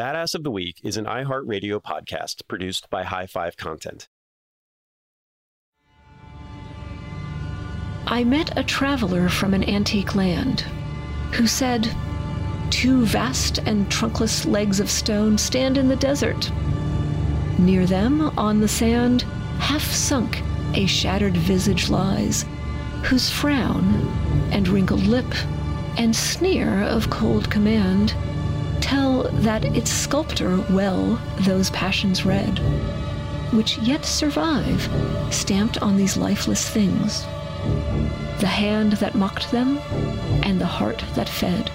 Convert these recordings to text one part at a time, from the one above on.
Badass of the Week is an iHeartRadio podcast produced by High Five Content. I met a traveler from an antique land who said, Two vast and trunkless legs of stone stand in the desert. Near them, on the sand, half sunk, a shattered visage lies, whose frown and wrinkled lip and sneer of cold command tell that its sculptor well those passions read, which yet survive, stamped on these lifeless things. The hand that mocked them, and the heart that fed.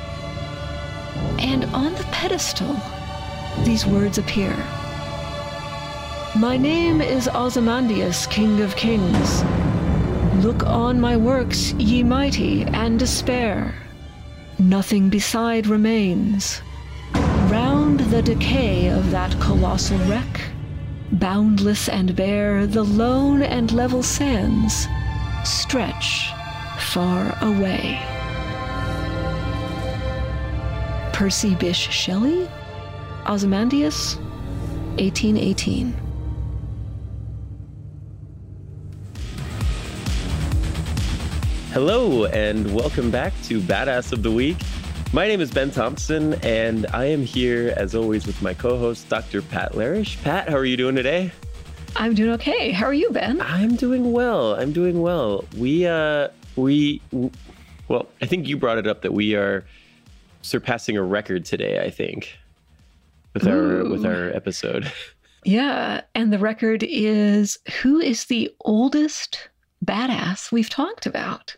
And on the pedestal, these words appear. My name is Ozymandias, King of Kings. Look on my works, ye mighty, and despair. Nothing beside remains. The decay of that colossal wreck, boundless and bare, the lone and level sands stretch far away. Percy Bysshe Shelley, Ozymandias, 1818. Hello, and welcome back to Badass of the Week. My name is Ben Thompson, and I am here as always with my co host, Dr. Pat Larish. Pat, how are you doing today? I'm doing okay. How are you, Ben? I'm doing well. I'm doing well. We, uh, we, well, I think you brought it up that we are surpassing a record today, I think, with our with our episode. Yeah, and the record is who is the oldest badass we've talked about?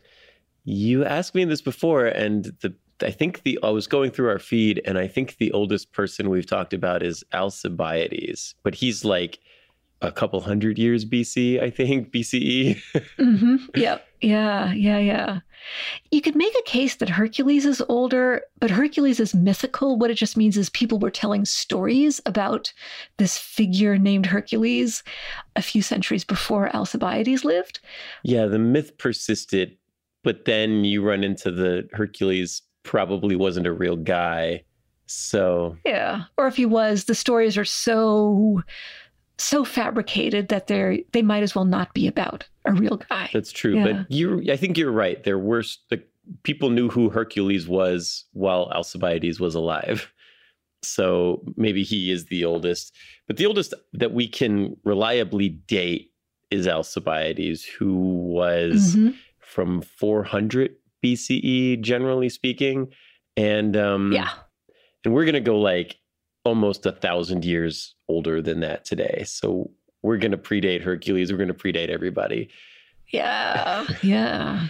You asked me this before, and the I think the I was going through our feed, and I think the oldest person we've talked about is Alcibiades, but he's like a couple hundred years BC, I think BCE. Mm-hmm. Yep. Yeah. Yeah. Yeah. You could make a case that Hercules is older, but Hercules is mythical. What it just means is people were telling stories about this figure named Hercules a few centuries before Alcibiades lived. yeah, the myth persisted, but then you run into the Hercules probably wasn't a real guy. So Yeah. Or if he was, the stories are so so fabricated that they're they might as well not be about a real guy. That's true, Yeah. but you I think you're right. There were the people knew who Hercules was while Alcibiades was alive. So maybe he is the oldest, but the oldest that we can reliably date is Alcibiades, who was Mhm. from 400 BCE, generally speaking, and um, Yeah. and we're gonna go like almost a thousand years older than that today. So we're gonna predate Hercules. We're gonna predate everybody. Yeah. Yeah.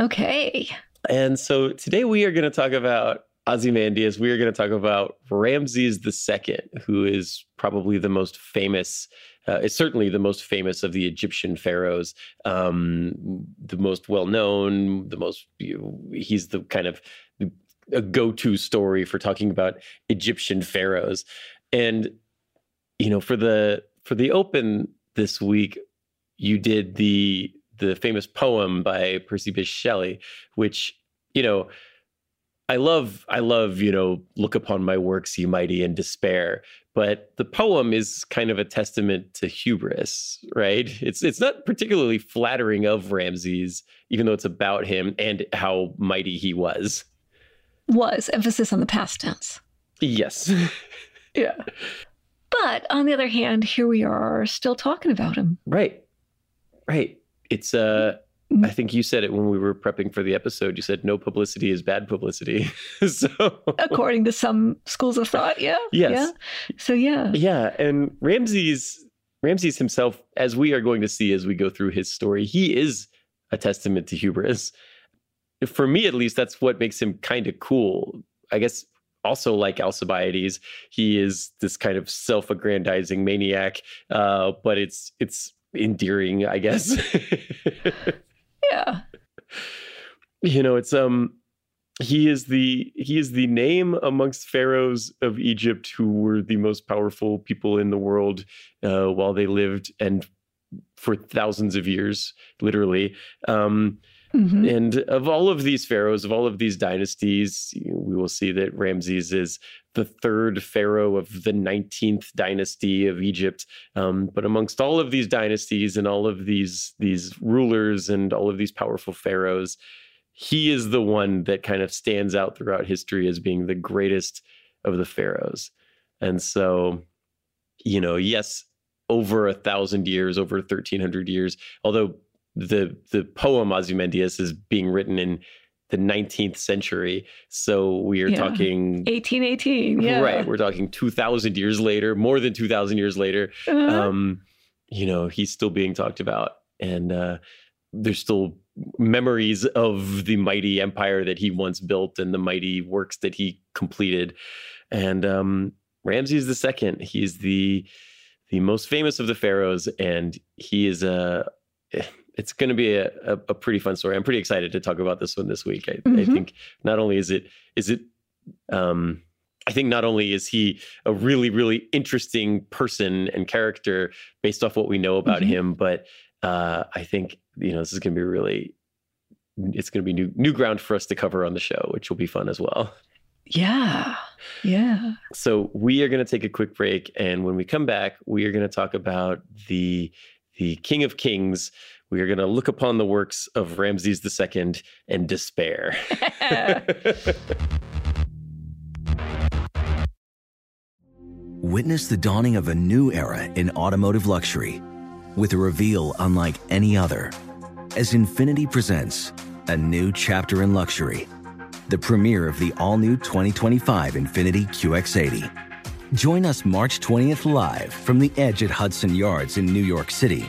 Okay. And so today we are going to talk about Ozymandias. We are going to talk about Ramses II, who is probably the most famous, uh, is certainly the most famous of the Egyptian pharaohs, um, the most well known, the most, you know, he's the kind of a go to story for talking about Egyptian pharaohs. And, you know, for the, for the open this week, you did the, the famous poem by Percy Bysshe Shelley, which you know i love i love you know look upon my works ye mighty in despair but the poem is kind of a testament to hubris right it's it's not particularly flattering of ramses even though it's about him and how mighty he was Was emphasis on the past tense. yes Yeah. But on the other hand, here we are still talking about him. right right it's uh. I think you said it when we were prepping for the episode. You said no publicity is bad publicity. so According to some schools of thought, yeah. Yes. Yeah. So yeah. Yeah, and Ramses Ramses himself, as we are going to see as we go through his story, he is a testament to hubris. For me, at least, that's what makes him kind of cool. I guess also like Alcibiades, he is this kind of self-aggrandizing maniac, uh, but it's it's endearing, I guess. Yeah. you know, it's um he is the he is the name amongst pharaohs of Egypt who were the most powerful people in the world uh, while they lived and for thousands of years, literally. Um, Mhm. and of all of these pharaohs, of all of these dynasties, we will see that Ramses is the third pharaoh of the 19th dynasty of Egypt. Um, but amongst all of these dynasties and all of these these rulers and all of these powerful pharaohs, he is the one that kind of stands out throughout history as being the greatest of the pharaohs. And so, you know, yes, over a thousand years, over 1300 years, although the the poem Ozymandias is being written in the 19th century. So we are yeah. talking 1818. Yeah. Right. We're talking 2000 years later, more than 2000 years later. Uh-huh. Um, you know, he's still being talked about. And uh, there's still memories of the mighty empire that he once built and the mighty works that he completed. And um, Ramses the second, he's the the most famous of the pharaohs, and he is a it's going to be a, a, a, pretty fun story. I'm pretty excited to talk about this one this week. I, mm-hmm. I think not only is it is it um, I think not only is he a really really interesting person and character based off what we know about mm-hmm. him, but uh, I think you know this is going to be really it's going to be new new ground for us to cover on the show, which will be fun as well. Yeah. Yeah. So we are going to take a quick break and when we come back, we are going to talk about the the King of Kings, we are going to look upon the works of Ramses II and despair. Witness the dawning of a new era in automotive luxury with a reveal unlike any other as Infiniti presents a new chapter in luxury, the premiere of the all new 2025 Infiniti QX80. Join us March 20th live from the edge at Hudson Yards in New York City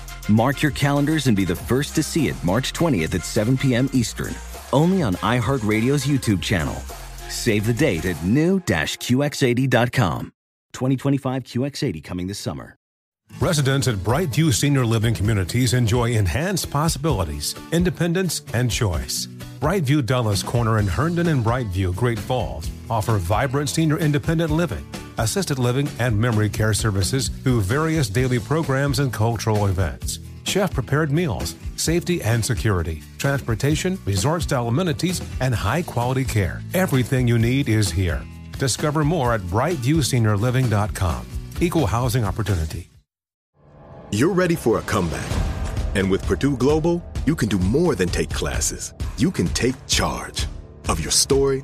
Mark your calendars and be the first to see it March 20th at 7 p.m. Eastern, only on iHeartRadio's YouTube channel. Save the date at new-QX80.com. 2025 QX80 coming this summer. Residents at Brightview Senior Living Communities enjoy enhanced possibilities, independence, and choice. Brightview Dulles Corner in Herndon and Brightview, Great Falls offer vibrant senior independent living assisted living, and memory care services through various daily programs and cultural events. Chef prepared meals, safety and security, transportation, resort style amenities, and high quality care. Everything you need is here. Discover more at brightviewseniorliving.com. Equal housing opportunity. You're ready for a comeback. And with Purdue Global, you can do more than take classes. You can take charge of your story,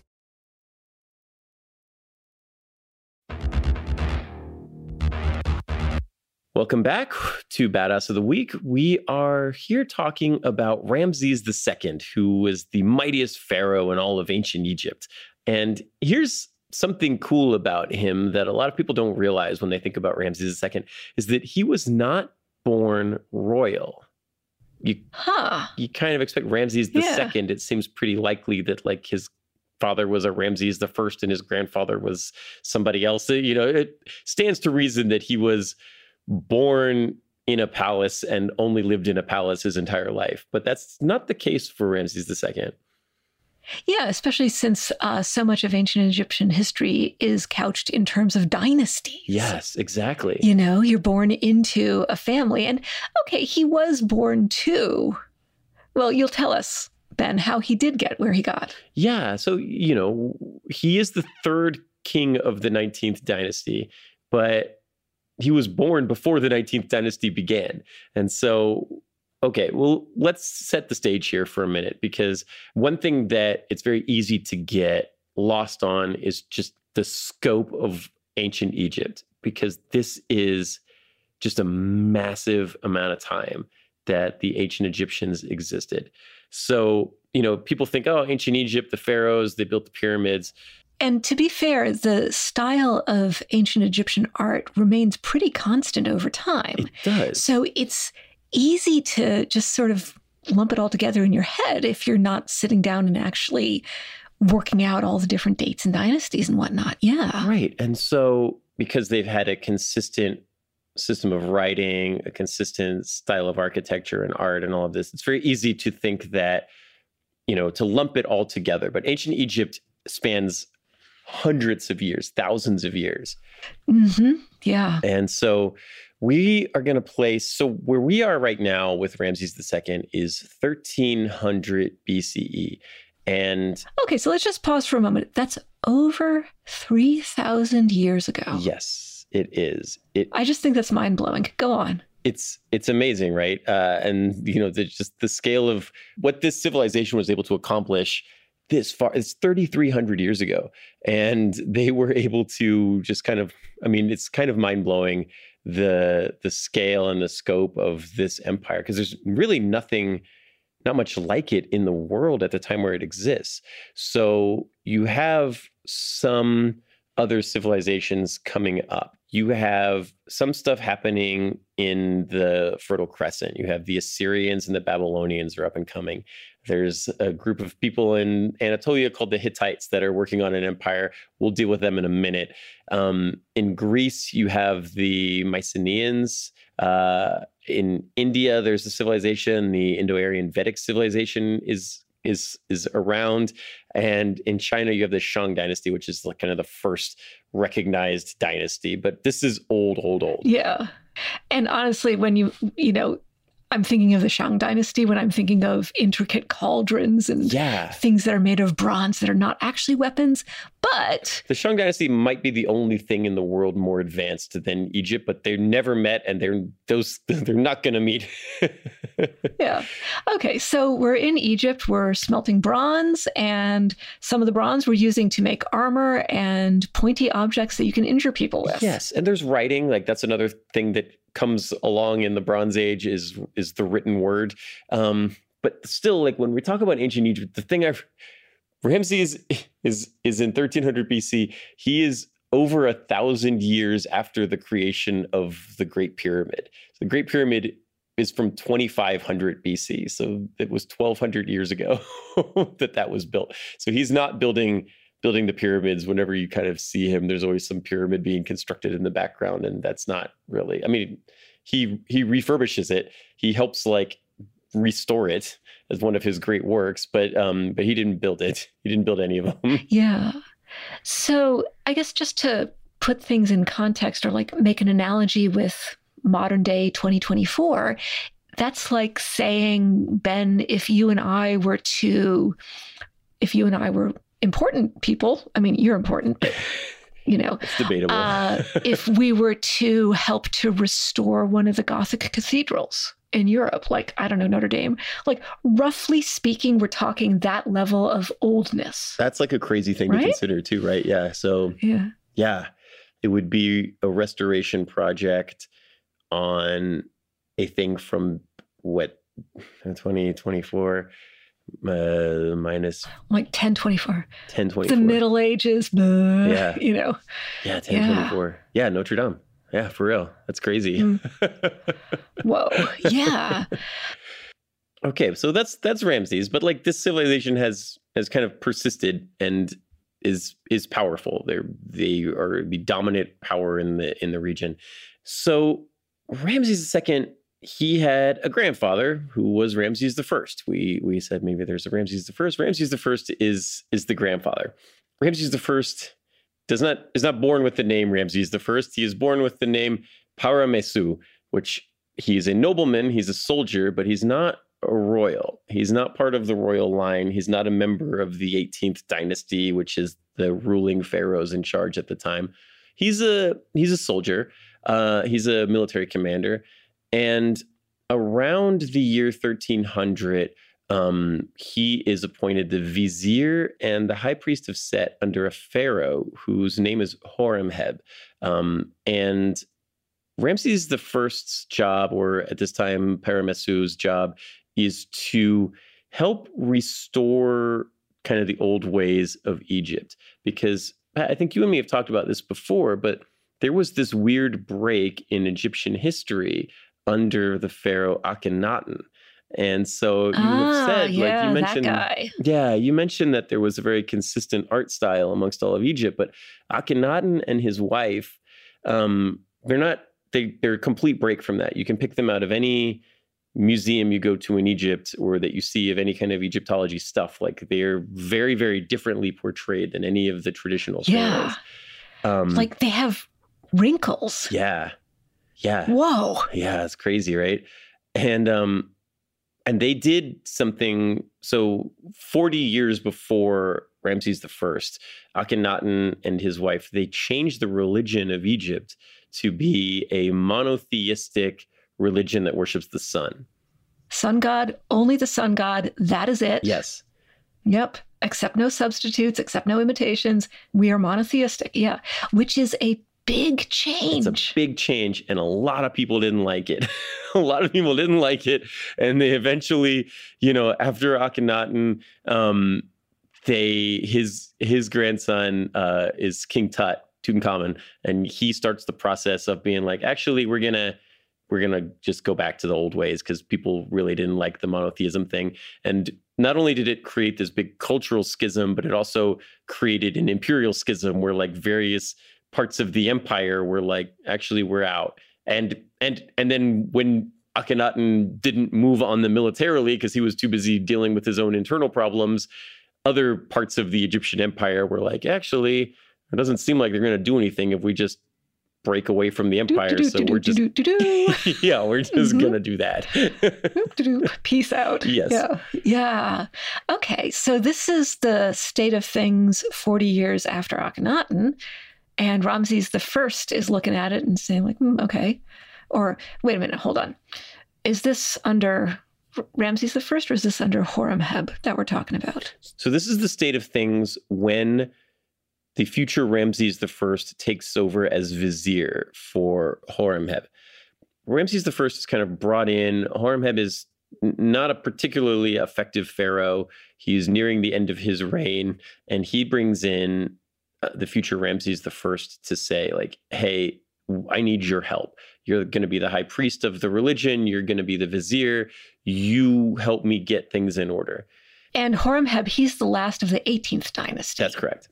Welcome back to Badass of the Week. We are here talking about Ramses II, who was the mightiest pharaoh in all of ancient Egypt. And here's something cool about him that a lot of people don't realize when they think about Ramses II is that he was not born royal. You, huh. you kind of expect Ramses II. Yeah. It seems pretty likely that like his father was a Ramses the first and his grandfather was somebody else. You know, it stands to reason that he was born in a palace and only lived in a palace his entire life. But that's not the case for Ramses II. Yeah, especially since uh, so much of ancient Egyptian history is couched in terms of dynasties. Yes, exactly. You know, you're born into a family. And okay, he was born too. Well, you'll tell us, Ben, how he did get where he got. Yeah. So, you know, he is the third king of the 19th dynasty, but he was born before the 19th dynasty began. And so, okay, well, let's set the stage here for a minute because one thing that it's very easy to get lost on is just the scope of ancient Egypt, because this is just a massive amount of time that the ancient Egyptians existed. So, you know, people think, oh, ancient Egypt, the pharaohs, they built the pyramids. And to be fair, the style of ancient Egyptian art remains pretty constant over time. It does. So it's easy to just sort of lump it all together in your head if you're not sitting down and actually working out all the different dates and dynasties and whatnot. Yeah. Right. And so because they've had a consistent system of writing, a consistent style of architecture and art and all of this, it's very easy to think that, you know, to lump it all together. But ancient Egypt spans hundreds of years, thousands of years. Mm-hmm. Yeah. And so we are going to place, so where we are right now with Ramses II is 1300 BCE. And okay, so let's just pause for a moment. That's over 3,000 years ago. Yes, it is. It, I just think that's mind blowing. Go on. It's it's amazing, right? Uh, and you know, the, just the scale of what this civilization was able to accomplish this far. It's 3,300 years ago, and they were able to just kind of. I mean, it's kind of mind blowing the the scale and the scope of this empire because there's really nothing not much like it in the world at the time where it exists. So you have some other civilizations coming up. You have some stuff happening in the Fertile Crescent. You have the Assyrians and the Babylonians are up and coming. There's a group of people in Anatolia called the Hittites that are working on an empire. We'll deal with them in a minute. Um, in Greece, you have the Mycenaeans. Uh, in India, there's a civilization. The Indo-Aryan Vedic civilization is is is around, and in China, you have the Shang dynasty, which is like kind of the first recognized dynasty. But this is old, old, old. Yeah, and honestly, when you you know I'm thinking of the Shang Dynasty when I'm thinking of intricate cauldrons and yeah. things that are made of bronze that are not actually weapons. But the Shang Dynasty might be the only thing in the world more advanced than Egypt, but they're never met, and they're those they're not going to meet. yeah. Okay, so we're in Egypt. We're smelting bronze, and some of the bronze we're using to make armor and pointy objects that you can injure people with. Yes, and there's writing. Like that's another thing that comes along in the Bronze Age is is the written word. Um, but still, like when we talk about ancient Egypt, the thing I've Ramses is is in 1300 BC. He is over a thousand years after the creation of the Great Pyramid. So the Great Pyramid is from 2500 BC. So it was 1200 years ago that that was built. So he's not building building the pyramids whenever you kind of see him there's always some pyramid being constructed in the background and that's not really i mean he he refurbishes it. He helps like restore it as one of his great works but um but he didn't build it. He didn't build any of them. Yeah. So i guess just to put things in context or like make an analogy with modern day 2024 that's like saying ben if you and i were to if you and i were important people. I mean, you're important, but you know, it's debatable. uh, if we were to help to restore one of the Gothic cathedrals in Europe, like I don't know Notre Dame, like roughly speaking, we're talking that level of oldness. That's like a crazy thing right? to consider too, right? Yeah. So yeah, yeah, it would be a restoration project on a thing from what 2024 uh, minus like 1024 1024 the middle ages blah, Yeah. you know? Yeah 1024 yeah. notre dame. Yeah for real. That's crazy. Mm. whoa. Yeah. Okay so that's that's ramses but like this civilization has has kind of persisted and is is powerful. They're they are the dominant power in the in the region. So ramses ii he had a grandfather who was Ramses the First. We we said maybe there's a Ramses the First. Ramses the First is is the grandfather. Ramses the First does not is not born with the name Ramses the First. He is born with the name Paramesu, which he's a nobleman. He's a soldier, but he's not a royal. He's not part of the royal line. He's not a member of the 18th dynasty, which is the ruling pharaohs in charge at the time. He's a he's a soldier. Uh, he's a military commander and around the year 1300, um, he is appointed the vizier and the high priest of Set under a pharaoh whose name is Horemheb. Um, and Ramses the First's job, or at this time Paramesu's job, is to help restore kind of the old ways of Egypt. Because I think you and me have talked about this before, but there was this weird break in Egyptian history under the pharaoh Akhenaten. And so you ah, have said, yeah, like you mentioned, yeah, you mentioned that there was a very consistent art style amongst all of Egypt, but Akhenaten and his wife, um, they're not they they're a complete break from that. You can pick them out of any museum you go to in Egypt or that you see of any kind of Egyptology stuff. Like they're very, very differently portrayed than any of the traditional Yeah. Um, Like they have wrinkles. yeah, yeah. Whoa. Yeah, it's crazy, right? And um and they did something so 40 years before Ramses the First, Akhenaten and his wife, they changed the religion of Egypt to be a monotheistic religion that worships the sun. Sun god, only the sun god. That is it. Yes. Yep. Accept no substitutes, accept no imitations. We are monotheistic. Yeah. Which is a big change. It's a big change, and a lot of people didn't like it. a lot of people didn't like it, and they eventually, you know, after Akhenaten, um, they his his grandson uh, is King Tut, Tutankhamun, and he starts the process of being like, actually, we're gonna we're gonna just go back to the old ways because people really didn't like the monotheism thing, and not only did it create this big cultural schism, but it also created an imperial schism where like various parts of the empire were like, actually, we're out. And and and then when Akhenaten didn't move on them militarily because he was too busy dealing with his own internal problems, other parts of the Egyptian empire were like, actually, it doesn't seem like they're going to do anything if we just break away from the empire. So we're just yeah, we're just Mhm. gonna do that. Peace out. Yes. Yeah. Yeah. Okay. So this is the state of things 40 years after Akhenaten. And Ramses the First is looking at it and saying, like, "Hmm, okay. Or wait a minute, hold on. Is this under Ramses the First or is this under Horemheb that we're talking about? So this is the state of things when the future Ramses the First takes over as vizier for Horemheb. Ramses the First is kind of brought in. Horemheb is not a particularly effective pharaoh. He's nearing the end of his reign, and he brings in uh, the future Ramses the First to say, like, "Hey, I need your help. You're going to be the high priest of the religion. You're going to be the vizier. You help me get things in order." And Horemheb, he's the last of the 18th dynasty. That's correct.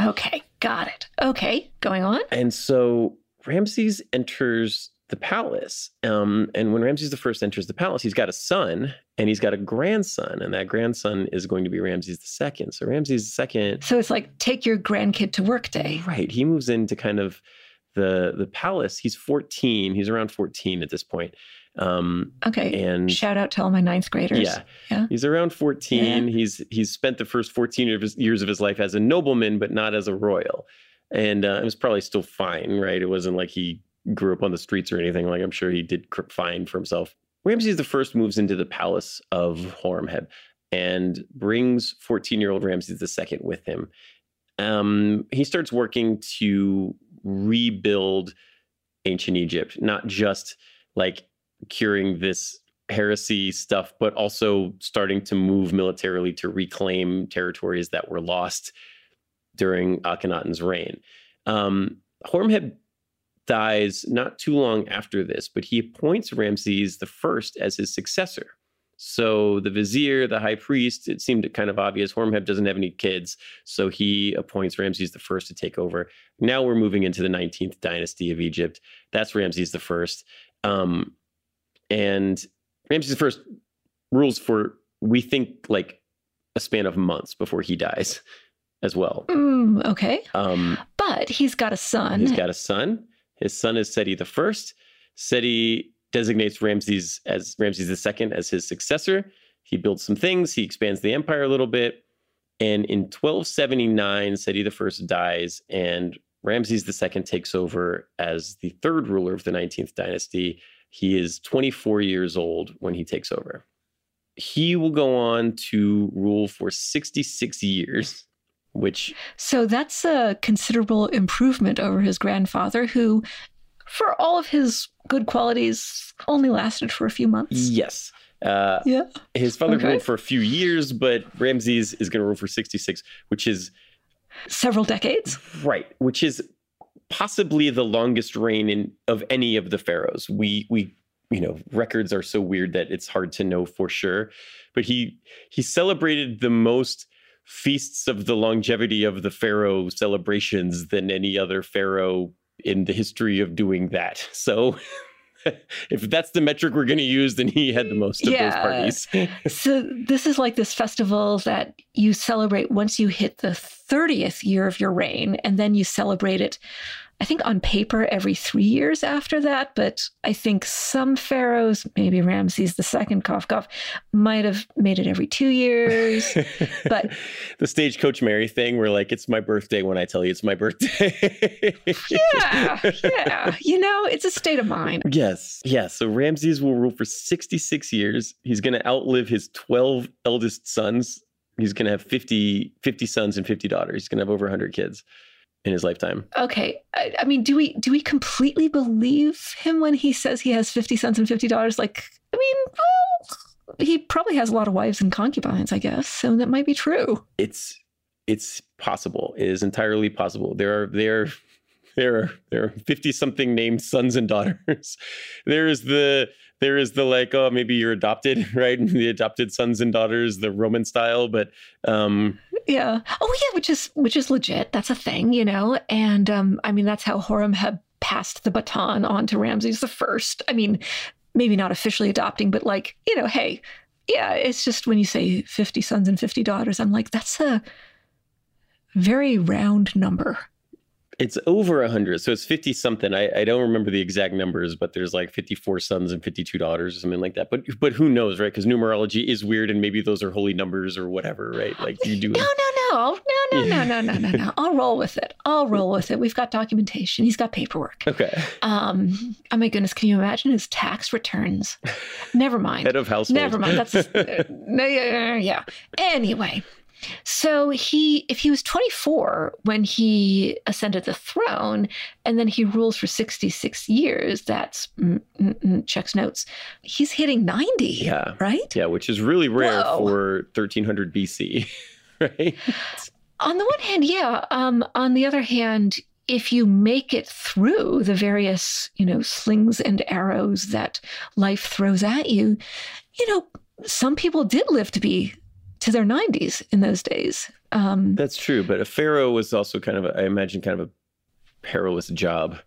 Okay. Got it. Okay. Going on. And so Ramses enters the palace. Um, and when Ramses the first enters the palace, he's got a son and he's got a grandson, and that grandson is going to be Ramses the second. So Ramses the second, So it's like take your grandkid to work day. right? He moves into kind of the the palace. He's 14. He's around 14 at this point. Um, Okay. and Shout out to all my ninth graders. yeah, Yeah. he's around 14. He's he's spent the first 14 of his, years of his life as a nobleman, but not as a royal. And uh, it was probably still fine, right? It wasn't like he grew up on the streets or anything. Like I'm sure he did fine for himself. Ramses the first moves into the palace of Horemheb and brings 14 year old Ramses the second with him. Um, he starts working to rebuild ancient Egypt, not just like curing this heresy stuff, but also starting to move militarily to reclaim territories that were lost during Akhenaten's reign. Um, Horemheb dies not too long after this, but he appoints Ramses the first as his successor. So the vizier, the high priest, it seemed kind of obvious. Horemheb doesn't have any kids, so he appoints Ramses the first to take over. Now we're moving into the 19th dynasty of Egypt. That's Ramses the first. Um, and Ramses the first rules for we think like a span of months before he dies as well. Mm, okay. Um, But he's got a son. He's got a son. His son is Seti I. Seti designates Ramses as Ramses II as his successor. He builds some things. He expands the empire a little bit. And in 1279, Seti I dies, and Ramses II takes over as the third ruler of the 19th dynasty. He is 24 years old when he takes over. He will go on to rule for 66 years, which so that's a considerable improvement over his grandfather, who, for all of his good qualities, only lasted for a few months. Yes. Uh, Yeah. his father Okay. ruled for a few years, but Ramses is going to rule for 66, which is Several decades. right, which is possibly the longest reign in of any of the pharaohs. We we you know records are so weird that it's hard to know for sure, but he he celebrated the most feasts of the longevity of the pharaoh celebrations than any other pharaoh in the history of doing that. So if that's the metric we're going to use, then he had the most of Yeah. those parties. So this is like this festival that you celebrate once you hit the 30th year of your reign, and then you celebrate it, I think on paper every three years after that. But I think some pharaohs, maybe Ramses the second, cough cough, might have made it every two years. But- the stagecoach Mary thing, where like it's my birthday when I tell you it's my birthday. yeah, yeah. You know, it's a state of mind. Yes. Yeah. So Ramses will rule for 66 years. He's going to outlive his 12 eldest sons. He's going to have 50, 50 sons and 50 daughters. He's going to have over 100 kids in his lifetime. Okay, I, I mean, do we do we completely believe him when he says he has fifty cents and fifty dollars? Like, I mean, well, he probably has a lot of wives and concubines, I guess, so that might be true. It's it's possible. It is entirely possible. There are there there are there are 50 something named sons and daughters. There is the there is the like, oh, maybe you're adopted, right? The adopted sons and daughters, the Roman style, but um Yeah. Oh, yeah, which is which is legit. That's a thing, you know. And um, I mean, that's how Horemheb passed the baton on to Ramses the First. I mean, maybe not officially adopting, but like, you know, hey, yeah, it's just when you say fifty sons and fifty daughters, I'm like, that's a very round number. It's over 100. So it's 50 something. I, I don't remember the exact numbers, but there's like 54 sons and 52 daughters or something like that. But but who knows, right? Because numerology is weird and maybe those are holy numbers or whatever, right? Like you do. No, no, no, no, no, no, no, no, no, no. I'll roll with it. I'll roll with it. We've got documentation. He's got paperwork. Okay. Um, oh my goodness, can you imagine his tax returns? Never mind. Head of household. Never mind. That's uh, yeah. Anyway, so he, if he was 24 when he ascended the throne, and then he rules for 66 years, that's mm, mm, mm, checks notes. He's hitting 90. Yeah. Right. Yeah, which is really rare Whoa. for 1300 BC, right? On the one hand, yeah. Um, on the other hand, if you make it through the various, you know, slings and arrows that life throws at you, you know, some people did live to be to their 90s in those days. Um, That's true, but a pharaoh was also kind of, a, I imagine, kind of a perilous job.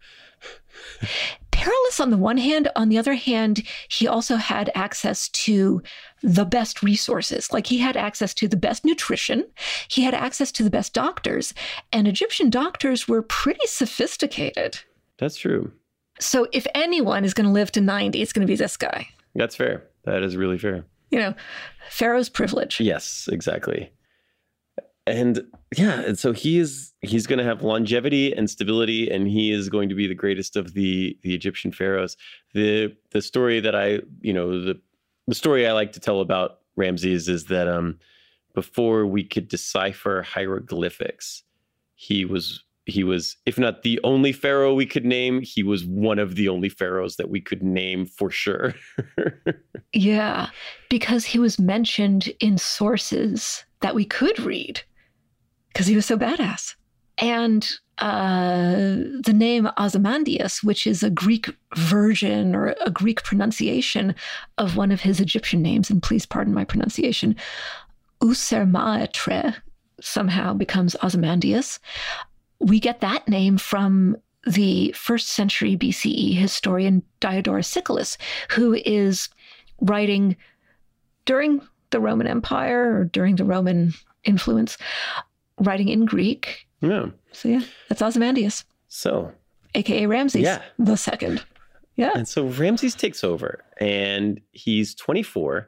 perilous on the one hand. On the other hand, he also had access to the best resources. Like he had access to the best nutrition, he had access to the best doctors, and Egyptian doctors were pretty sophisticated. That's true. So if anyone is going to live to 90, it's going to be this guy. That's fair. That is really fair. You know, Pharaoh's privilege. Yes, exactly. And yeah, and so he is he's going to have longevity and stability and he is going to be the greatest of the the Egyptian pharaohs. The the story that I, you know, the the story I like to tell about Ramses is that um before we could decipher hieroglyphics, he was he was if not the only pharaoh we could name, he was one of the only pharaohs that we could name for sure. Yeah, because he was mentioned in sources that we could read because he was so badass. And uh, the name Ozymandias, which is a Greek version or a Greek pronunciation of one of his Egyptian names, and please pardon my pronunciation, Usermaetre somehow becomes Ozymandias. We get that name from the first century BCE historian Diodorus Siculus, who is writing during the Roman Empire or during the Roman influence, writing in Greek. yeah. So yeah, that's Ozymandias, So aka Ramses Yeah. the second. Yeah. And so Ramses takes over and he's 24.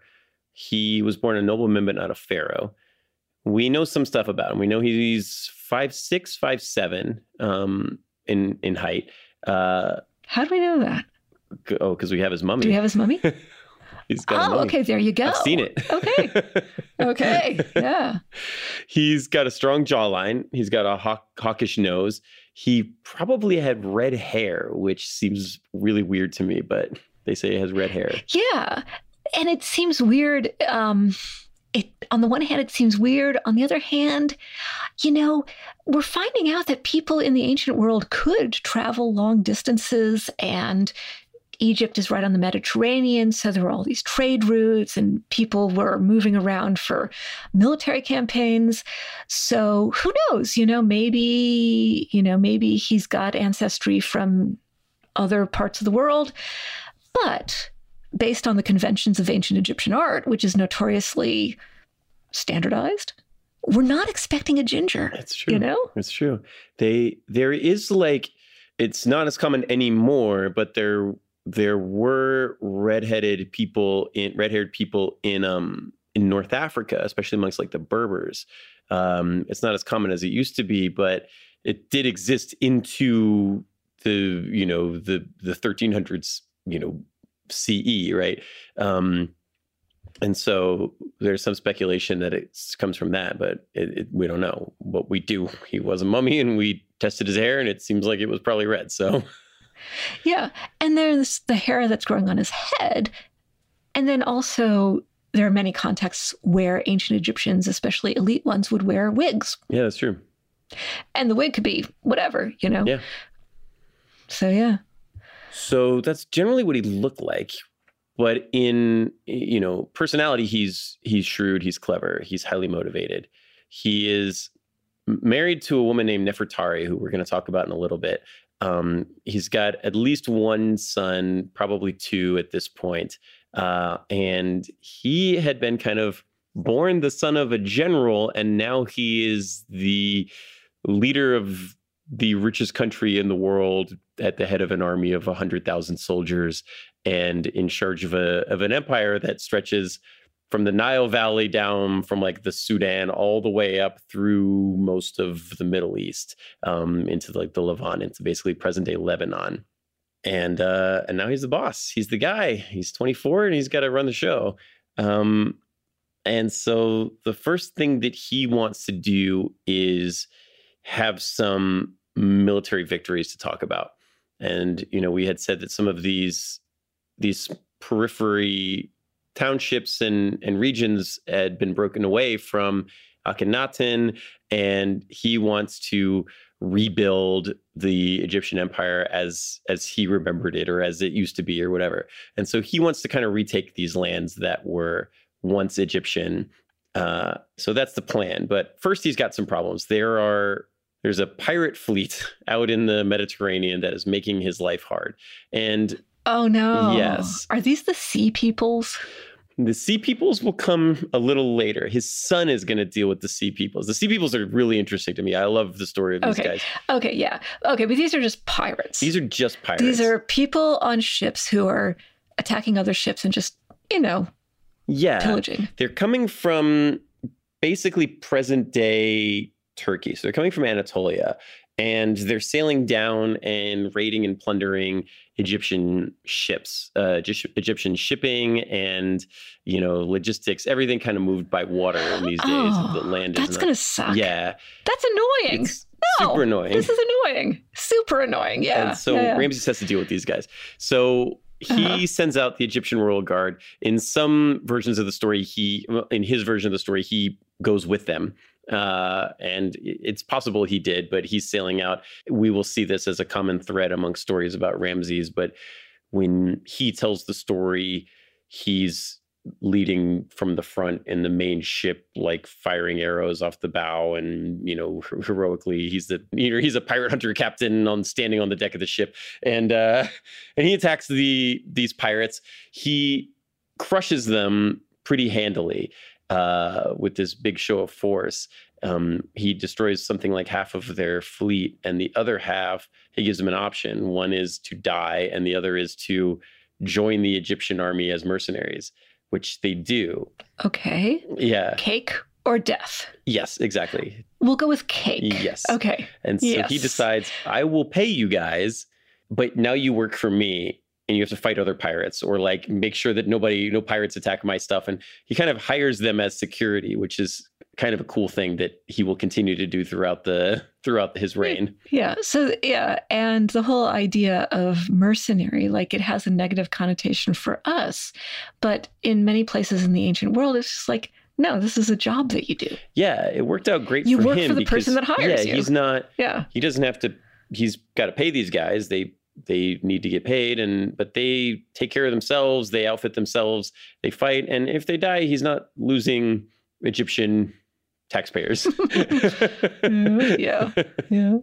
He was born a nobleman, but not a pharaoh. We know some stuff about him. We know he's five six, five seven um, in in height. Uh, How do we know that? oh, because we have his mummy. Do we have his mummy? he's got oh, okay. There you go. I've seen it. Okay. Okay. Yeah. he's got a strong jawline. He's got a hawk, hawkish nose. He probably had red hair, which seems really weird to me, but they say he has red hair. Yeah. and it seems weird. Um, it on the one hand, it seems weird. On the other hand, you know, we're finding out that people in the ancient world could travel long distances and Egypt is right on the Mediterranean, so there were all these trade routes and people were moving around for military campaigns. So who knows? You know, maybe, you know, maybe he's got ancestry from other parts of the world. But based on the conventions of ancient Egyptian art, which is notoriously standardized, we're not expecting a ginger. That's true. You know? It's true. They there is like it's not as common anymore, but there there were redheaded people in red-haired people in um in North Africa, especially amongst like the Berbers. Um, it's not as common as it used to be, but it did exist into the you know the the 1300s you know CE, right? Um, and so there's some speculation that it comes from that, but it, it, we don't know. What we do, he was a mummy, and we tested his hair, and it seems like it was probably red. So, yeah, and there's the hair that's growing on his head, and then also there are many contexts where ancient Egyptians, especially elite ones, would wear wigs. Yeah, that's true. And the wig could be whatever, you know. Yeah. So yeah. So that's generally what he looked like. But in you know personality, he's he's shrewd, he's clever, he's highly motivated. He is married to a woman named Nefertari, who we're going to talk about in a little bit. Um, he's got at least one son, probably two at this point. Uh, and he had been kind of born the son of a general, and now he is the leader of the richest country in the world at the head of an army of 100,000 soldiers and in charge of a of an empire that stretches from the Nile Valley down from like the Sudan all the way up through most of the Middle East um, into like the Levant, into basically present day Lebanon. And uh, and now he's the boss. He's the guy. He's 24 and he's got to run the show. Um, and so the first thing that he wants to do is have some military victories to talk about. And you know, we had said that some of these these periphery townships and and regions had been broken away from Akhenaten, and he wants to rebuild the Egyptian empire as as he remembered it or as it used to be or whatever. And so he wants to kind of retake these lands that were once Egyptian. Uh, so that's the plan. But first, he's got some problems. There are there's a pirate fleet out in the Mediterranean that is making his life hard. And oh no. Yes. Are these the sea peoples? The sea peoples will come a little later. His son is going to deal with the sea peoples. The sea peoples are really interesting to me. I love the story of these okay. guys. Okay, yeah. Okay, but these are just pirates. These are just pirates. These are people on ships who are attacking other ships and just, you know, yeah. pillaging. They're coming from basically present day Turkey. So they're coming from Anatolia and they're sailing down and raiding and plundering Egyptian ships, uh, Egyptian shipping and you know logistics. Everything kind of moved by water in these oh, days. The land that's gonna suck. Yeah, that's annoying. It's no, super annoying. This is annoying. Super annoying. Yeah. And so yeah, yeah. Ramses has to deal with these guys. So he Uh-huh. sends out the Egyptian royal guard. In some versions of the story, he in his version of the story, he goes with them. Uh, and it's possible he did, but he's sailing out. We will see this as a common thread among stories about Ramses. But when he tells the story, he's leading from the front in the main ship, like firing arrows off the bow, and you know heroically, he's the you know he's a pirate hunter captain on standing on the deck of the ship, and uh, and he attacks the these pirates. He crushes them pretty handily uh, with this big show of force. Um, he destroys something like half of their fleet, and the other half, he gives them an option. One is to die, and the other is to join the Egyptian army as mercenaries, which they do. Okay. Yeah. Cake or death? Yes, exactly. We'll go with cake. Yes. Okay. And so he decides, I will pay you guys, but now you work for me and you have to fight other pirates or like make sure that nobody, no pirates attack my stuff. And he kind of hires them as security, which is kind of a cool thing that he will continue to do throughout the throughout his hmm. reign. Yeah. So yeah, and the whole idea of mercenary, like it has a negative connotation for us, but in many places in the ancient world, it's just like no, this is a job that you do. Yeah, it worked out great for You for work for the because, person that hires yeah, you. he's not Yeah. he doesn't have to he's got to pay these guys. They they need to get paid and but they take care of themselves, they outfit themselves, they fight and if they die, he's not losing Egyptian taxpayers. Mm, yeah. Yeah.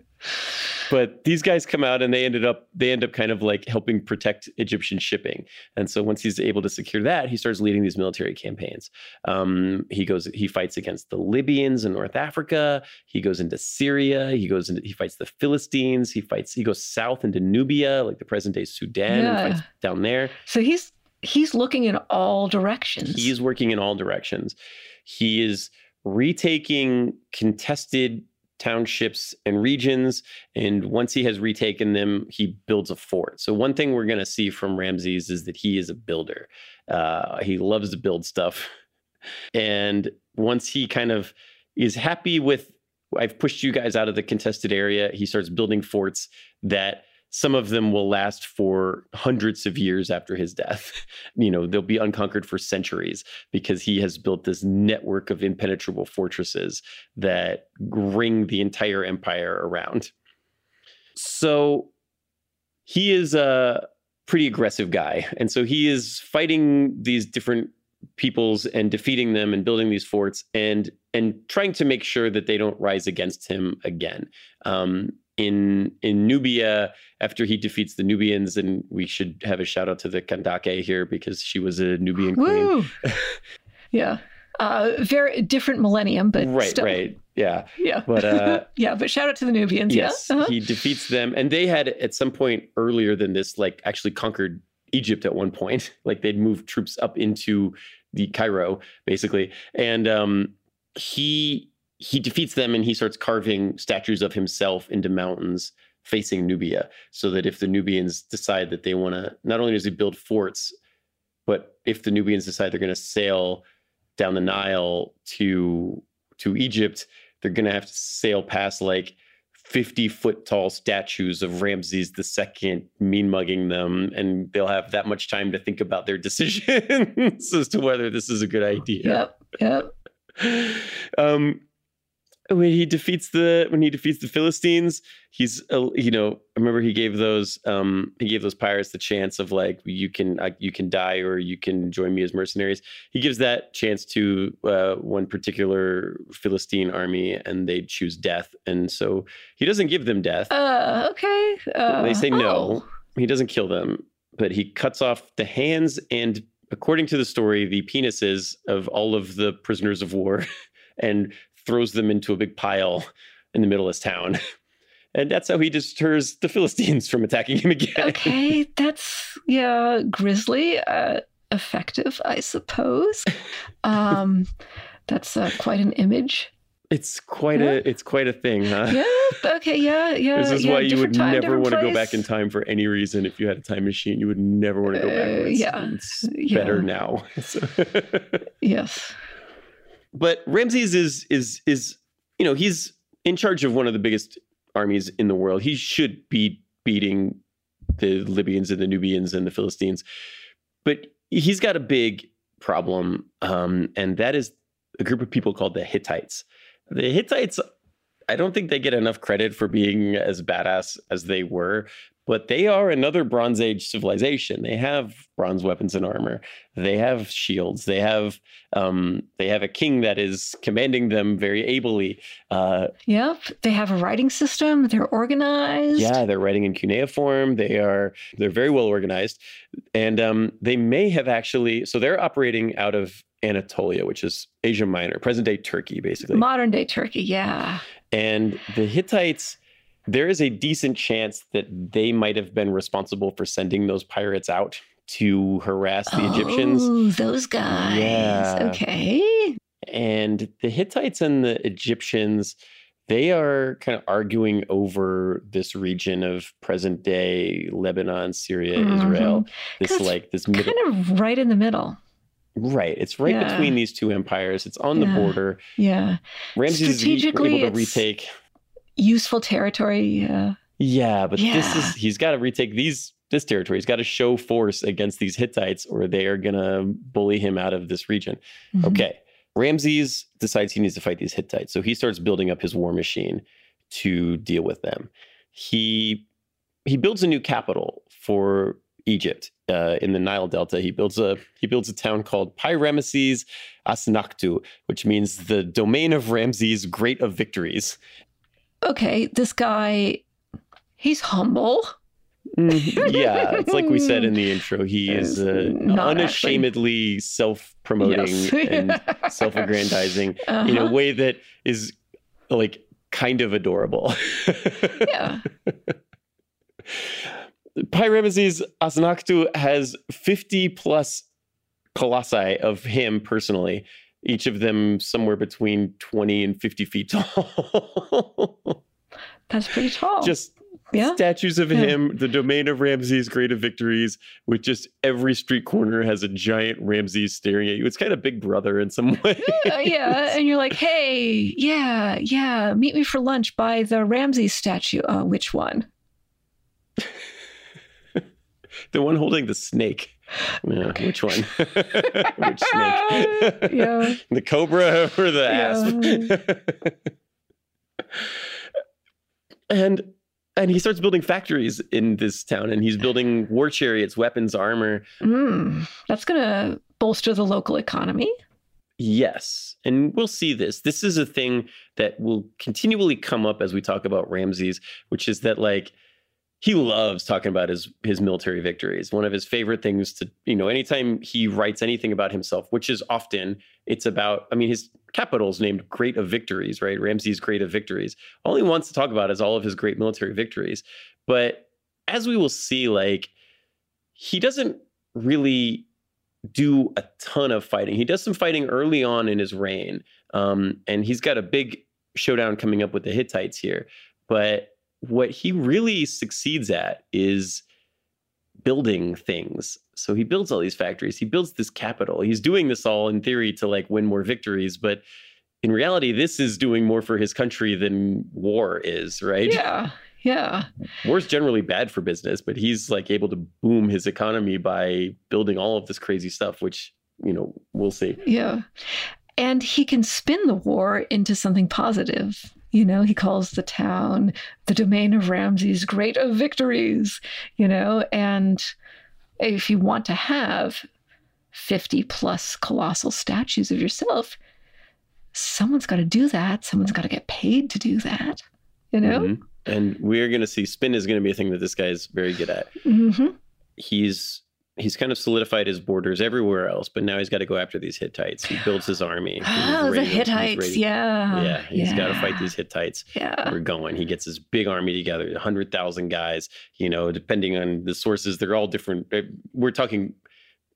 But these guys come out and they ended up they end up kind of like helping protect egyptian shipping and so once he's able to secure that he starts leading these military campaigns um, he goes he fights against the libyans in north africa he goes into syria he goes into he fights the philistines he fights he goes south into nubia like the present day sudan Yeah. and fights down there So he's he's looking in all directions. He's working in all directions. He is retaking contested townships and regions. And once he has retaken them, he builds a fort. So, one thing we're going to see from Ramses is that he is a builder. Uh, he loves to build stuff. And once he kind of is happy with, I've pushed you guys out of the contested area, he starts building forts that some of them will last for hundreds of years after his death. You know, they'll be unconquered for centuries because he has built this network of impenetrable fortresses that ring the entire empire around. So he is a pretty aggressive guy. And so he is fighting these different peoples and defeating them and building these forts and and trying to make sure that they don't rise against him again. Um, in in Nubia, after he defeats the Nubians, and we should have a shout out to the Kandake here because she was a Nubian queen. Yeah. Uh, very different millennium, but right, still. right, yeah. Yeah. But uh, yeah, but shout out to the Nubians. yes, Yeah. Uh-huh. he defeats them, and they had at some point earlier than this, like actually conquered Egypt at one point. Like they'd moved troops up into the Cairo, basically, and um, he he defeats them, and he starts carving statues of himself into mountains facing Nubia, so that if the Nubians decide that they want to, not only does he build forts, but if the Nubians decide they're going to sail down the Nile to to Egypt, they're going to have to sail past like 50 foot tall statues of Ramses II, mean mugging them, and they'll have that much time to think about their decisions as to whether this is a good idea. Yep. Yep. Um, when he defeats the when he defeats the Philistines, he's uh, you know I remember he gave those um he gave those pirates the chance of like you can uh, you can die or you can join me as mercenaries. He gives that chance to uh, one particular Philistine army, and they choose death, and so he doesn't give them death. Uh, okay. Uh, they say no. oh. He doesn't kill them, but he cuts off the hands and, according to the story, the penises of all of the prisoners of war and throws them into a big pile in the middle of his town. And that's how he deters the Philistines from attacking him again. Okay, that's yeah, grisly, uh, effective, I suppose. Um, that's uh, quite an image. It's quite Yeah. a it's quite a thing, huh? Yeah. Okay. Yeah. Yeah. This is yeah, why you would time, never want to go back in time for any reason. If you had a time machine, you would never want to go Uh, backwards. yeah. It's Yeah. better now. Yes. But Ramses is is is you know he's in charge of one of the biggest armies in the world. He should be beating the Libyans and the Nubians and the Philistines, but he's got a big problem, um, and that is a group of people called the Hittites. The Hittites, I don't think they get enough credit for being as badass as they were. But they are another Bronze Age civilization. They have bronze weapons and armor. They have shields. They have um, they have a king that is commanding them very ably. Uh, Yep. They have a writing system. They're organized. yeah, they're writing in cuneiform. They are they're very well organized, and um, they may have actually. So they're operating out of Anatolia, which is Asia Minor, present day Turkey, basically. Modern day Turkey. Yeah. And the Hittites, there is a decent chance that they might have been responsible for sending those pirates out to harass the Egyptians. Oh, those guys. Yeah. Okay. And the Hittites and the Egyptians, they are kind of arguing over this region of present day Lebanon, Syria, Mhm. Israel. This like this middle Kind of right in the middle. Right. It's right Yeah. between these two empires. It's on Yeah. the border. Yeah. Ramses is e- able to retake. Useful territory. Yeah. Yeah, but this is he's got to retake these this territory. He's got to show force against these Hittites, or they are gonna bully him out of this region. Mhm. Okay. Ramses decides he needs to fight these Hittites. So he starts building up his war machine to deal with them. He he builds a new capital for Egypt uh, in the Nile Delta. He builds a he builds a town called Pi-Ramesses Asnaktu, which means the domain of Ramses, great of victories. Okay. This guy, he's humble. Mm, yeah, it's like we said in the intro. He is uh, unashamedly self-promoting Yes. and self-aggrandizing in a Uh-huh. way that is like kind of adorable. Yeah. Pi-Ramesses Asnaktu has 50 plus colossi of him personally, each of them somewhere between 20 and 50 feet tall. That's pretty tall. Just yeah. statues of Yeah. him, the domain of Ramses, great of victories, with just every street corner has a giant Ramses staring at you. It's kind of Big Brother in some way. Uh, yeah, and you're like, hey, yeah, yeah, meet me for lunch by the Ramses statue. Uh, which one? the one holding the snake. Yeah, Which one? which snake? Yeah. the cobra or the asp? and and he starts building factories in this town and he's building war chariots, weapons, armor. Mm, that's gonna bolster the local economy. Yes. And we'll see this. This is a thing that will continually come up as we talk about Ramses, which is that like he loves talking about his his military victories. One of his favorite things to, you know, anytime he writes anything about himself, which is often it's about, I mean, his capital's named Great of Victories, right? Ramses Great of Victories. All he wants to talk about is all of his great military victories. But as we will see, like he doesn't really do a ton of fighting. He does some fighting early on in his reign, um, and he's got a big showdown coming up with the Hittites here. But what he really succeeds at is building things. So he builds all these factories. He builds this capital. He's doing this all in theory to like win more victories, but in reality, this is doing more for his country than war is, right? Yeah, yeah. war's generally bad for business, but he's like able to boom his economy by building all of this crazy stuff, which, you know, we'll see. Yeah. And he can spin the war into something positive. You know, he calls the town the domain of Ramses, great of victories, you know, and if you want to have 50 plus colossal statues of yourself, someone's got to do that. Someone's got to get paid to do that, you know? Mhm. And we're going to see spin is going to be a thing that this guy is very good at. hmm He's he's kind of solidified his borders everywhere else, but now he's got to go after these Hittites. He builds his army. Oh, the ready to- he's Hittites. Yeah. Yeah, he's got to fight these Hittites. Yeah. We're going. He gets his big army together, 100,000 guys, you know, depending on the sources, they're all different. Uh, We're talking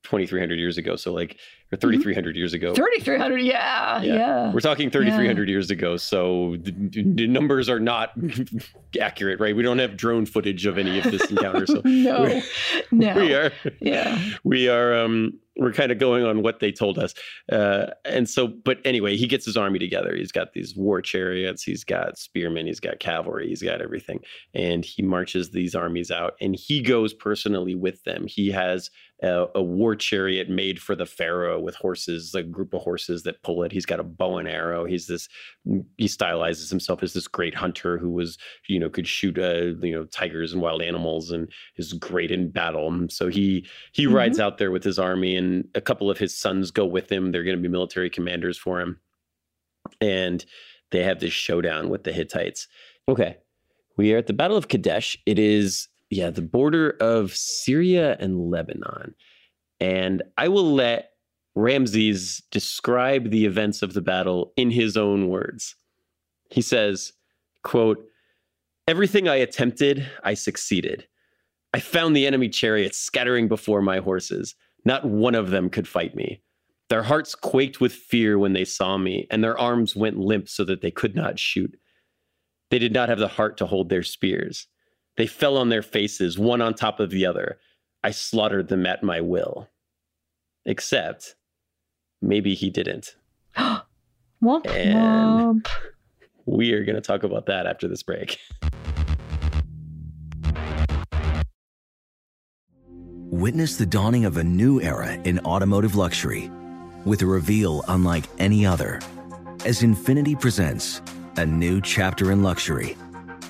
2,300 years ago. So, like, or 3,300 years ago. 3,300. Yeah. Yeah. Yeah. We're talking 3,300 years ago, so the, the numbers are not accurate, right? We don't have drone footage of any of this encounter, so no. No. we are Yeah. we are um we're kind of going on what they told us, uh, and so but anyway, he gets his army together. He's got these war chariots, he's got spearmen, he's got cavalry, he's got everything, and he marches these armies out, and he goes personally with them. He has a, a war chariot made for the pharaoh with horses, a group of horses that pull it. He's got a bow and arrow. He's this he stylizes himself as this great hunter who was you know could shoot uh, you know tigers and wild animals and is great in battle. So he he Mhm. rides out there with his army, and a couple of his sons go with him. They're going to be military commanders for him, and they have this showdown with the Hittites. Okay, we are at the Battle of Kadesh. It is yeah the border of Syria and Lebanon, and I will let Ramses describe the events of the battle in his own words. He says, quote, Everything I attempted, I succeeded. I found the enemy chariots scattering before my horses. Not one of them could fight me. Their hearts quaked with fear when they saw me, and their arms went limp so that they could not shoot. They did not have the heart to hold their spears. They fell on their faces, one on top of the other. I slaughtered them at my will. Except maybe he didn't. womp And- womp. We are going to talk about that after this break. Witness the dawning of a new era in automotive luxury with a reveal unlike any other as Infiniti presents a new chapter in luxury,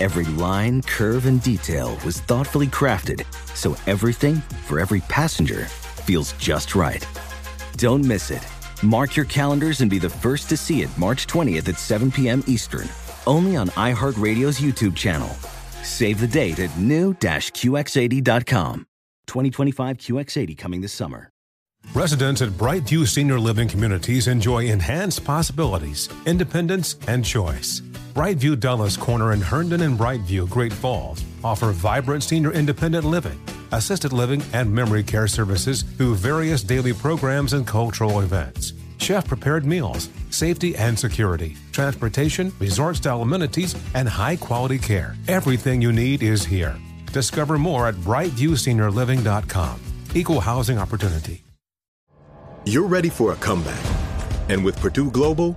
Every line, curve, and detail was thoughtfully crafted so everything for every passenger feels just right. Don't miss it. Mark your calendars and be the first to see it March 20th at 7 p.m. Eastern, only on iHeartRadio's YouTube channel. Save the date at new-QX80.com. 2025 QX80 coming this summer. Residents at Brightview Senior Living Communities enjoy enhanced possibilities, independence, and choice. Brightview Dulles Corner in Herndon and Brightview, Great Falls, offer vibrant senior independent living, assisted living, and memory care services through various daily programs and cultural events. Chef prepared meals, safety and security, transportation, resort style amenities, and high quality care. Everything you need is here. Discover more at brightviewseniorliving.com. Equal housing opportunity. You're ready for a comeback. And with Purdue Global,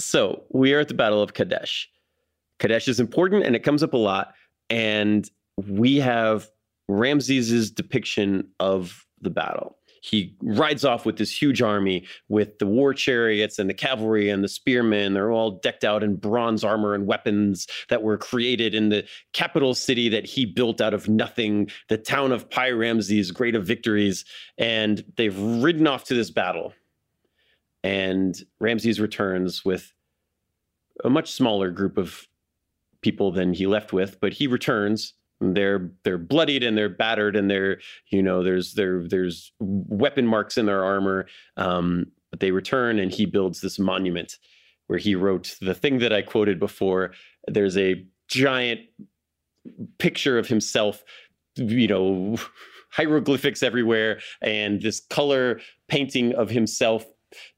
So we are at the Battle of Kadesh. Kadesh is important and it comes up a lot. And we have Ramses' depiction of the battle. He rides off with this huge army with the war chariots and the cavalry and the spearmen. They're all decked out in bronze armor and weapons that were created in the capital city that he built out of nothing, the town of Pi Ramses, great of victories. And they've ridden off to this battle. And Ramses returns with a much smaller group of people than he left with, but he returns. They're they're bloodied and they're battered and they're you know there's there there's weapon marks in their armor. Um, but they return and he builds this monument where he wrote the thing that I quoted before. There's a giant picture of himself, you know, hieroglyphics everywhere, and this color painting of himself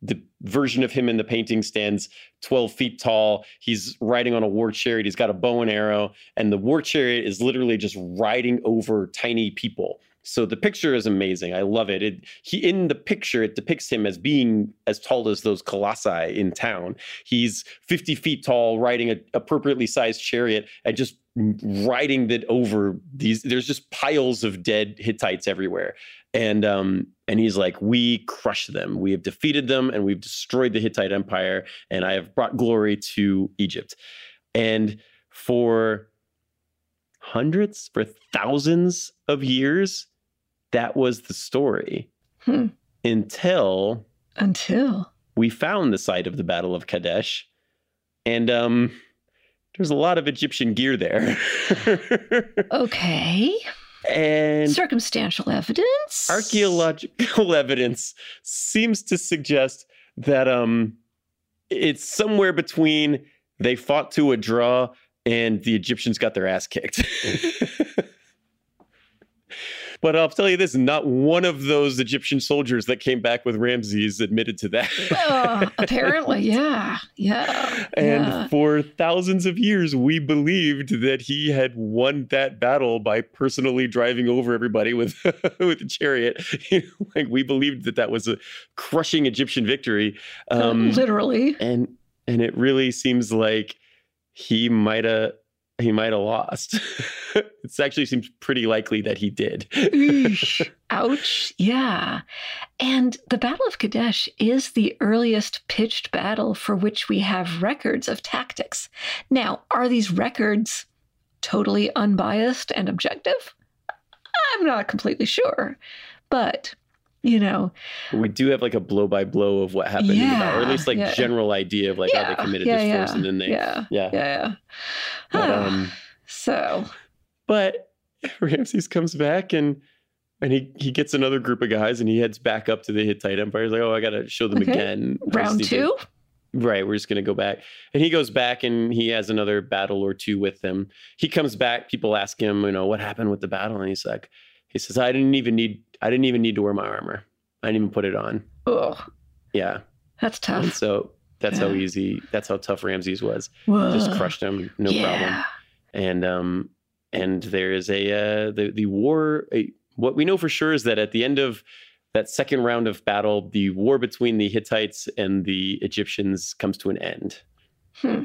the version of him in the painting stands 12 feet tall. He's riding on a war chariot. He's got a bow and arrow, and the war chariot is literally just riding over tiny people. So the picture is amazing. I love it. it. He in the picture it depicts him as being as tall as those colossi in town. He's 50 feet tall, riding an appropriately sized chariot, and just riding that over these. There's just piles of dead Hittites everywhere, and um, and he's like, "We crush them. We have defeated them, and we've destroyed the Hittite Empire, and I have brought glory to Egypt." And for hundreds, for thousands of years, that was the story Hmm. until Until. we found the site of the Battle of Kadesh, and um, there's a lot of Egyptian gear there, Okay. and Circumstantial evidence. archaeological evidence seems to suggest that um, it's somewhere between they fought to a draw and the Egyptians got their ass kicked. But I'll tell you this: not one of those Egyptian soldiers that came back with Ramses admitted to that. Uh, apparently, yeah, yeah. And yeah. for thousands of years, we believed that he had won that battle by personally driving over everybody with with a chariot. like we believed that that was a crushing Egyptian victory. Um, literally. and and it really seems like he might have he might have lost. it actually seems pretty likely that he did. Ouch. Yeah. And the Battle of Kadesh is the earliest pitched battle for which we have records of tactics. Now, are these records totally unbiased and objective? I'm not completely sure. But you know? We do have like a blow by blow of what happened yeah, battle, or at least like yeah. general idea of like yeah, how they committed this force and then they yeah yeah. yeah, but, um, so. but ramses comes back and and he he gets another group of guys and he heads back up to the hittite empire. He's like oh i gotta show them okay. again. Round two? To, right we're just gonna go back. And he goes back and he has another battle or two with them. He comes back people ask him you know what happened with the battle? And he's like he says i didn't even need I didn't even need to wear my armor. I didn't even put it on. Oh, yeah, that's tough. And so that's yeah. how easy. That's how tough Ramses was. Whoa. Just crushed him, no yeah. problem. And um, and there is a uh, the the war. A, what we know for sure is that at the end of that second round of battle, the war between the Hittites and the Egyptians comes to an end. Hmm.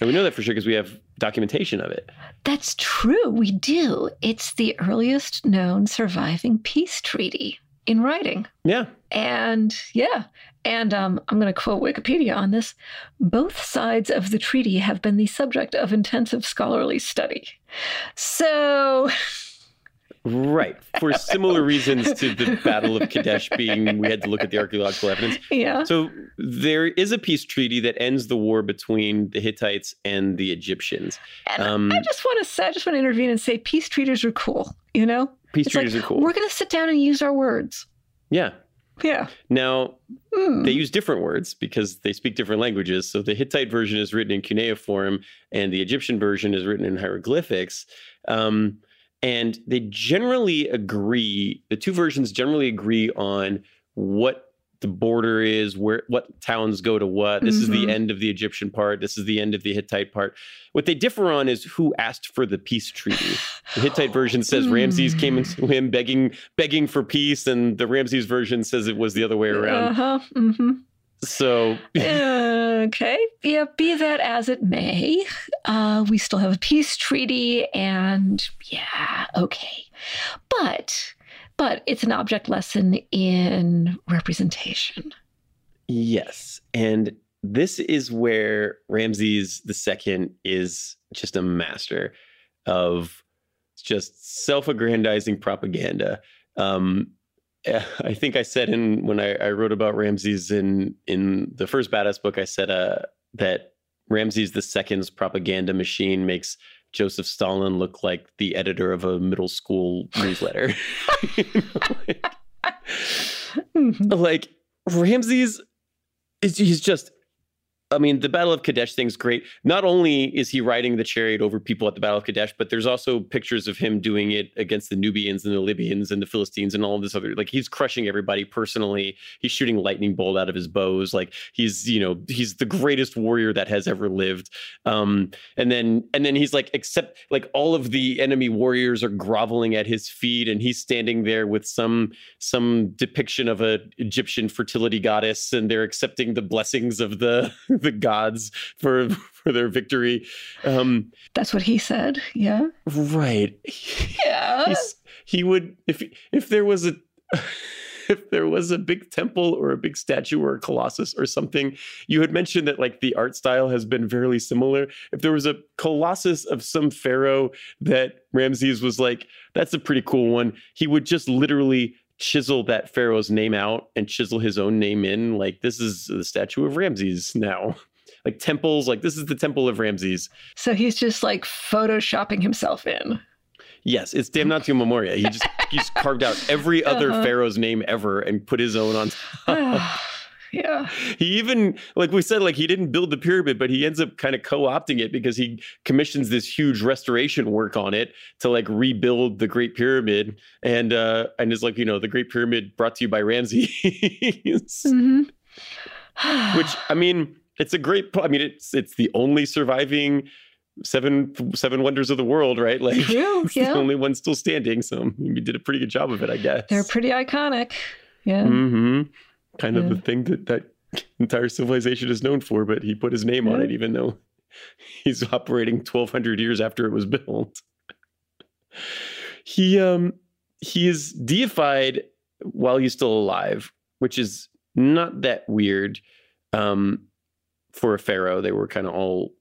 And we know that for sure because we have documentation of it. That's true. We do. It's the earliest known surviving peace treaty in writing. Yeah. And yeah. And um, I'm going to quote Wikipedia on this. Both sides of the treaty have been the subject of intensive scholarly study. So Right. For similar reasons to the Battle of Kadesh being, we had to look at the archaeological evidence. Yeah. So there is a peace treaty that ends the war between the Hittites and the Egyptians. And um, I just want to say, I just want to intervene and say peace treaties are cool, you know? Peace it's treaties like, are cool. We're going to sit down and use our words. Yeah. Yeah. Now, mm. they use different words because they speak different languages. So the Hittite version is written in cuneiform and the Egyptian version is written in hieroglyphics. Um, and they generally agree the two versions generally agree on what the border is where what towns go to what this mm-hmm. is the mm-hmm. end of the egyptian part this is the end of the hittite part what they differ on is who asked for the peace treaty the hittite version says ramses came into him begging begging for peace and the ramses version says it was the other way around uh-huh. mm-hmm. So okay, yeah. Be that as it may, uh, we still have a peace treaty, and yeah, okay. But but it's an object lesson in representation. Yes, and this is where Ramses II is just a master of just self-aggrandizing propaganda. Um, I think I said in when I, I, wrote about Ramses in in the first badass book, I said uh, that Ramses the Second's propaganda machine makes Joseph Stalin look like the editor of a middle school newsletter. like, like Ramses is he's just I mean, the Battle of Kadesh thing's great. Not only is he riding the chariot over people at the Battle of Kadesh, but there's also pictures of him doing it against the Nubians and the Libyans and the Philistines and all of this other. Like he's crushing everybody personally. He's shooting lightning bolt out of his bows. Like he's, you know, he's the greatest warrior that has ever lived. Um, and then and then he's like, except like all of the enemy warriors are groveling at his feet, and he's standing there with some some depiction of a Egyptian fertility goddess, and they're accepting the blessings of the the gods for for their victory. Um, That's what he said. Yeah. Right. Yeah. He's, he would if if there was a if there was a big temple or a big statue or a colossus or something you had mentioned that like the art style has been fairly similar if there was a colossus of some pharaoh that ramses was like that's a pretty cool one he would just literally chisel that pharaoh's name out and chisel his own name in like this is the statue of ramses now. Like temples like this is the temple of ramses. So he's just like photoshopping himself in. Yes it's damnatio memoria he just he's carved out every other uh-huh. pharaoh's name ever and put his own on top yeah. He even, like we said, like he didn't build the pyramid, but he ends up kind of co-opting it because he commissions this huge restoration work on it to like rebuild the Great Pyramid, and uh and is like you know the Great Pyramid brought to you by Ramses, mm-hmm. which I mean it's a great. I mean it's it's the only surviving seven seven wonders of the world, right? Like True, it's yeah. the only one still standing. So he did a pretty good job of it, I guess. They're pretty iconic. Yeah. Mm-hmm kind of the thing that that entire civilization is known for. But he put his name yeah. on it, even though he's operating 1200 years after it was built. He um he is deified while he's still alive, which is not that weird um for a pharaoh. They were kind of all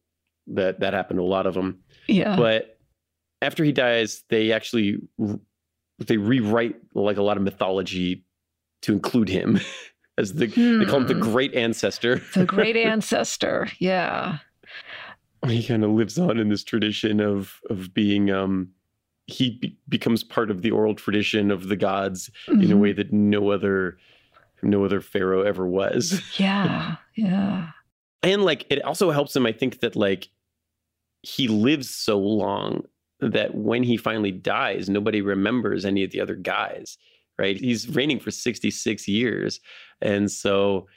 that that happened to a lot of them. Yeah. But after he dies, they actually they rewrite like a lot of mythology to include him as the they call him the Hmm. great ancestor. the great ancestor. Yeah. he kind of lives on in this tradition of of being um he be- becomes part of the oral tradition of the gods in a Mhm. way that no other no other pharaoh ever was Yeah. Yeah. and like it also helps him i think that like he lives so long that when he finally dies nobody remembers any of the other guys right he's reigning for 66 years and so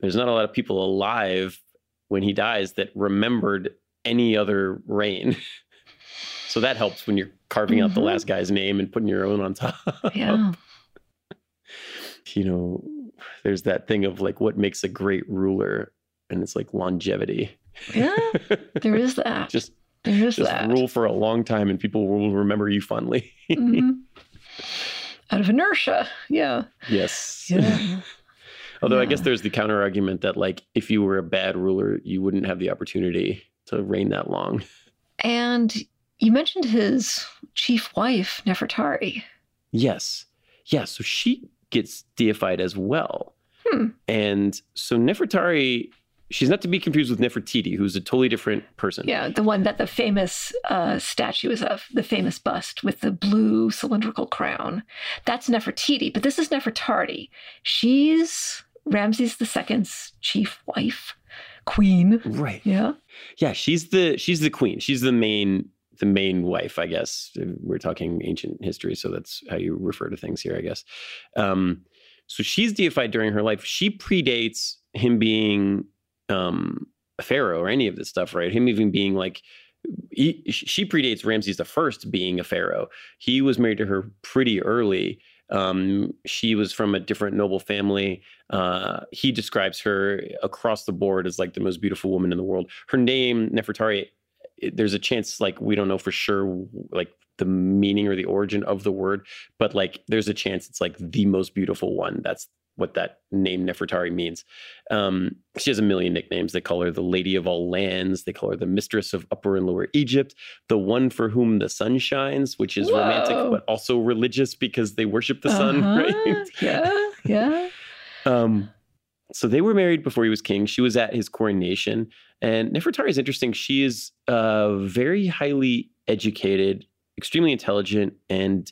there's not a lot of people alive when he dies that remembered any other reign so that helps when you're carving out the Mhm. last guy's name and putting your own on top Yeah. you know there's that thing of like what makes a great ruler and it's like longevity Yeah. There is that. just There is just that. rule for a long time and people will remember you fondly Mhm. Out of inertia. Yeah. yes Yeah. although i guess there's the counter argument that like if you were a bad ruler you wouldn't have the opportunity to reign that long And you mentioned his chief wife, Nefertari. yes yeah so she gets deified as well Hmm. and so nefertari she's not to be confused with nefertiti who's a totally different person Yeah, the one that the famous uh, statue is of, the famous bust with the blue cylindrical crown. That's Nefertiti, but this is Nefertari. She's Ramses II's chief wife, queen. right Yeah. Yeah, she's the she's the queen. She's the main the main wife, I guess. We're talking ancient history, so that's how you refer to things here, I guess. Um, so she's deified during her life. She predates him being um, a pharaoh or any of this stuff, right? Him even being like he, she predates Ramses the First being a pharaoh. He was married to her pretty early. Um, she was from a different noble family. Uh, he describes her across the board as like the most beautiful woman in the world. Her name, Nefertari, there's a chance like we don't know for sure like the meaning or the origin of the word, but like there's a chance it's like the most beautiful one. That's what that name Nefertari means. Um, she has a million nicknames. They call her the Lady of All Lands. They call her the Mistress of Upper and Lower Egypt, the one for whom the sun shines, which is romantic but also religious because they worship the sun, Uh-huh. right? Yeah. Yeah. Um, so they were married before he was king. She was at his coronation. And Nefertari is interesting. She is uh, very highly educated, extremely intelligent, and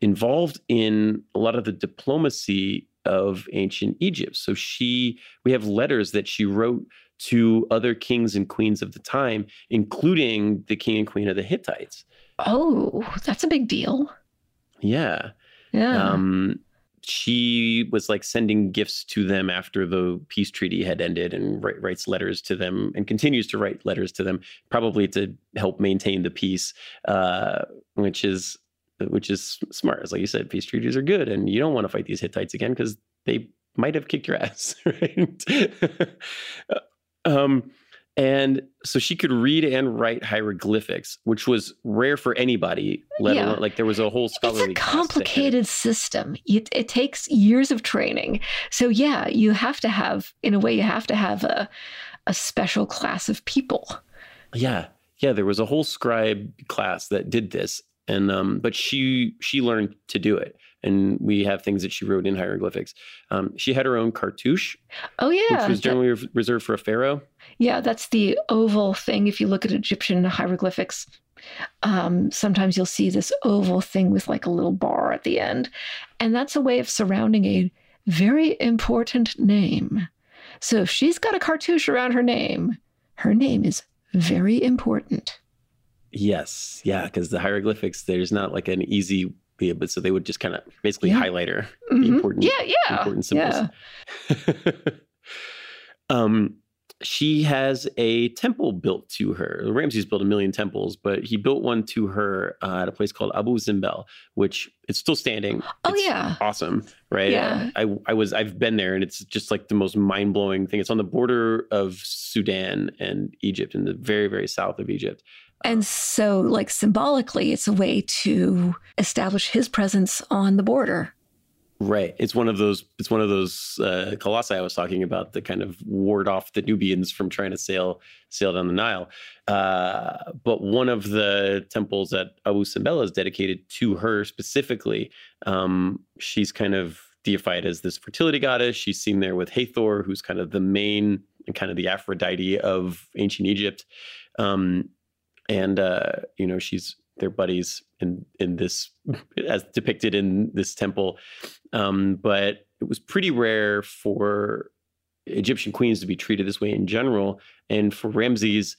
involved in a lot of the diplomacy of ancient Egypt. So she, we have letters that she wrote to other kings and queens of the time, including the king and queen of the Hittites. Oh, that's a big deal. Yeah. Yeah. Um, she was like sending gifts to them after the peace treaty had ended and wri- writes letters to them and continues to write letters to them, probably to help maintain the peace, uh, which is which is smart. It's like you said, peace treaties are good, and you don't want to fight these Hittites again because they might have kicked your ass, right? um, and so she could read and write hieroglyphics, which was rare for anybody. Let Yeah. alone like there was a whole it's scholarly a class that had it. complicated system. It, it takes years of training. So yeah, you have to have, in a way, you have to have a a special class of people. Yeah, yeah. There was a whole scribe class that did this, and um, but she she learned to do it, and we have things that she wrote in hieroglyphics. Um, she had her own cartouche, Oh yeah, which was generally re- reserved for a pharaoh. yeah. That's the oval thing. If you look at Egyptian hieroglyphics, um, sometimes you'll see this oval thing with like a little bar at the end, and that's a way of surrounding a very important name. So if she's got a cartouche around her name, her name is very important. Yes, yeah, because the hieroglyphics there's not like an easy. Yeah, but so they would just kind of basically Yeah. highlight her Mhm. important- yeah, yeah, important symbols. yeah. um, she has a temple built to her. Ramses built a million temples, but he built one to her uh, at a place called Abu Simbel, which it's still standing. Oh It's yeah. awesome, right? Yeah. I I was I've been there, and it's just like the most mind blowing thing. It's on the border of Sudan and Egypt, in the very very south of Egypt. And so, like symbolically, it's a way to establish his presence on the border. Right. It's one of those. It's one of those uh, colossi I was talking about that kind of ward off the Nubians from trying to sail sail down the Nile. Uh, but one of the temples at Abu Simbel is dedicated to her specifically. Um, she's kind of deified as this fertility goddess. She's seen there with Hathor, who's kind of the main and kind of the Aphrodite of ancient Egypt. Um, and uh, you know, she's their buddies in in this as depicted in this temple. Um, but it was pretty rare for Egyptian queens to be treated this way in general. And for Ramses,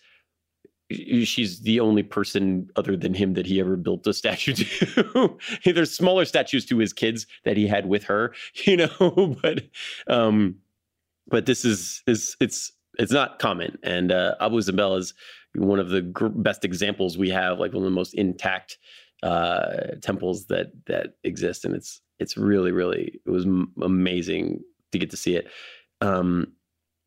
she's the only person other than him that he ever built a statue to. There's smaller statues to his kids that he had with her, you know, but um, but this is is it's it's not common. And uh, Abu Simbel is one of the gr- best examples we have, like one of the most intact uh, temples that that exist, and it's it's really really it was m- amazing to get to see it. Um,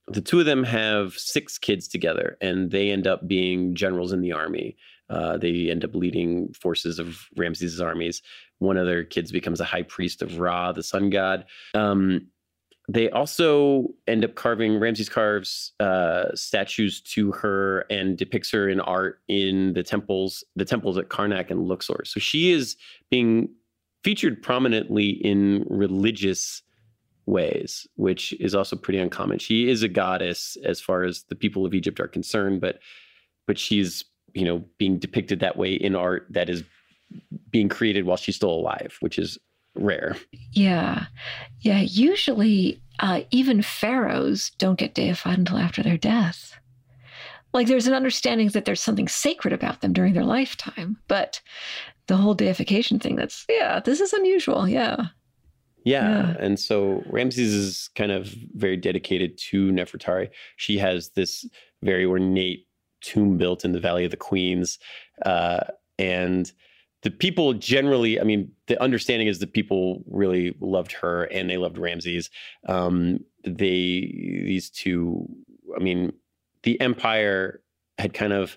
the two of them have six kids together, and they end up being generals in the army. Uh, they end up leading forces of Ramses' armies. One of their kids becomes a high priest of Ra, the sun god. Um, they also end up carving Ramses carves uh, statues to her and depicts her in art in the temples, the temples at Karnak and Luxor. So she is being featured prominently in religious ways, which is also pretty uncommon. She is a goddess as far as the people of Egypt are concerned, but but she's you know being depicted that way in art that is being created while she's still alive, which is rare. Yeah. Yeah. Usually, uh, even pharaohs don't get deified until after their death. Like there's an understanding that there's something sacred about them during their lifetime, but the whole deification thing that's, yeah, this is unusual. Yeah. Yeah. Yeah. And so Ramses is kind of very dedicated to Nefertari. She has this very ornate tomb built in the Valley of the Queens. Uh, and the people generally, I mean, the understanding is that people really loved her and they loved Ramses. Um, they, these two, I mean, the empire had kind of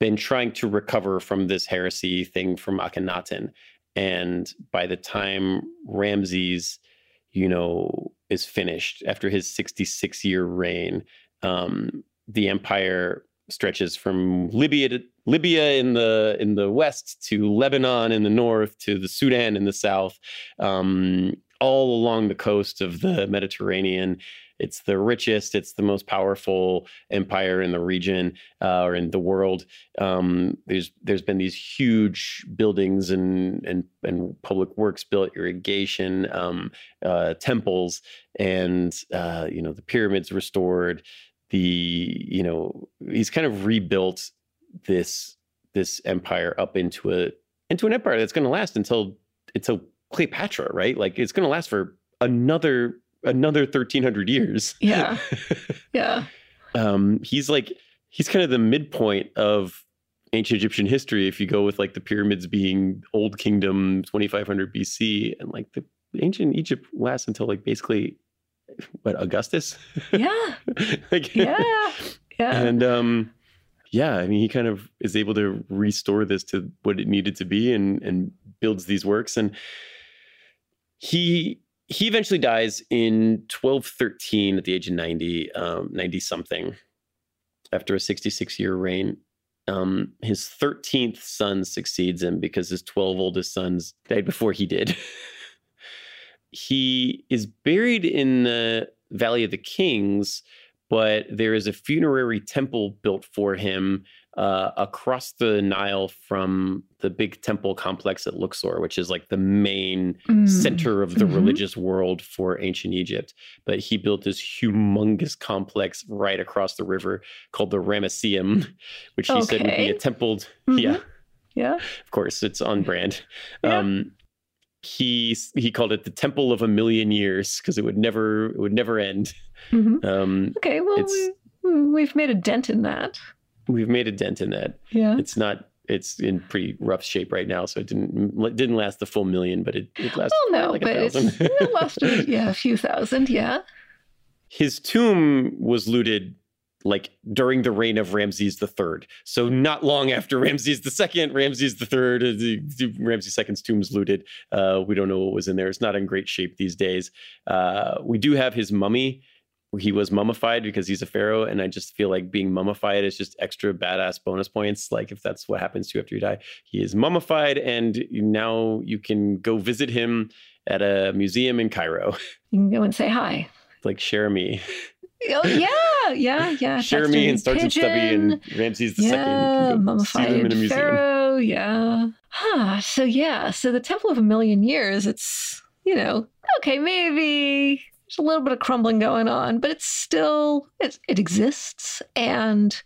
been trying to recover from this heresy thing from Akhenaten. And by the time Ramses, you know, is finished after his 66 year reign, um, the empire stretches from Libya to Libya in the in the west to Lebanon in the north to the Sudan in the south, um, all along the coast of the Mediterranean. It's the richest, it's the most powerful empire in the region uh, or in the world. Um, there's there's been these huge buildings and and and public works built, irrigation, um, uh, temples, and uh, you know the pyramids restored. The you know he's kind of rebuilt this this empire up into a into an empire that's going to last until until Cleopatra, right? Like it's going to last for another another 1300 years. Yeah. Yeah. um, he's like he's kind of the midpoint of ancient Egyptian history. If you go with like the pyramids being Old Kingdom 2500 BC, and like the ancient Egypt lasts until like basically what Augustus. Yeah. like, Yeah. Yeah. and um, yeah, I mean he kind of is able to restore this to what it needed to be, and and builds these works, and he he eventually dies in 1213 at the age of 90, um, 90 something, after a 66 year reign. Um, his 13th son succeeds him because his 12 oldest sons died before he did. he is buried in the Valley of the Kings, but there is a funerary temple built for him uh, across the Nile from the big temple complex at Luxor, which is like the main Mm. center of the Mhm. religious world for ancient Egypt. But he built this humongous complex right across the river called the Ramesseum, which he said would be a temple. Mhm. Yeah, Yeah. of course, it's on brand. Yeah. Um, he he called it the temple of a million years because it would never it would never end. Mhm. Um, Okay. Well, It's- we- we've made a dent in that. We've made a dent in that. Yeah. It's not it's in pretty rough shape right now, so it didn't it didn't last the full million, but it, it lasted Oh no, like but a it's, thousand. it lasted yeah a few thousand. Yeah. His tomb was looted like during the reign of Ramses III. So not long after Ramses II, Ramses III, uh, Ramses II's tomb's looted. Uh, we don't know what was in there. It's not in great shape these days. Uh, we do have his mummy. He was mummified because he's a pharaoh, and I just feel like being mummified is just extra badass bonus points. Like if that's what happens to you after you die, he is mummified, and now you can go visit him at a museum in Cairo, You can go and say hi. like Cher Ami. Oh yeah, yeah, yeah. Cher Ami and Sergeant Stubby and Ramses II. yeah, you can go see them in a mummified pharaoh. Yeah. Huh. So yeah. So the Temple of a Million Years. It's you know okay maybe there's a little bit of crumbling going on, but it's still it it exists, and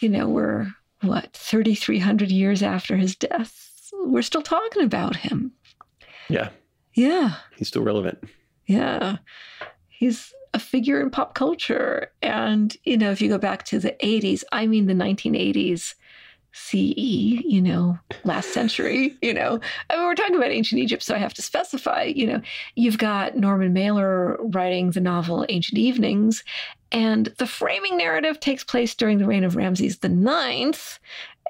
you know we're what thirty three hundred years after his death. We're still talking about him. Yeah, Yeah. he's still relevant. Yeah. He's a figure in pop culture. And, you know, if you go back to the 80s, I mean the 1980s CE, you know, last century, you know, I mean, we're talking about ancient Egypt, so I have to specify, you know, you've got Norman Mailer writing the novel Ancient Evenings, and the framing narrative takes place during the reign of Ramses Ninth.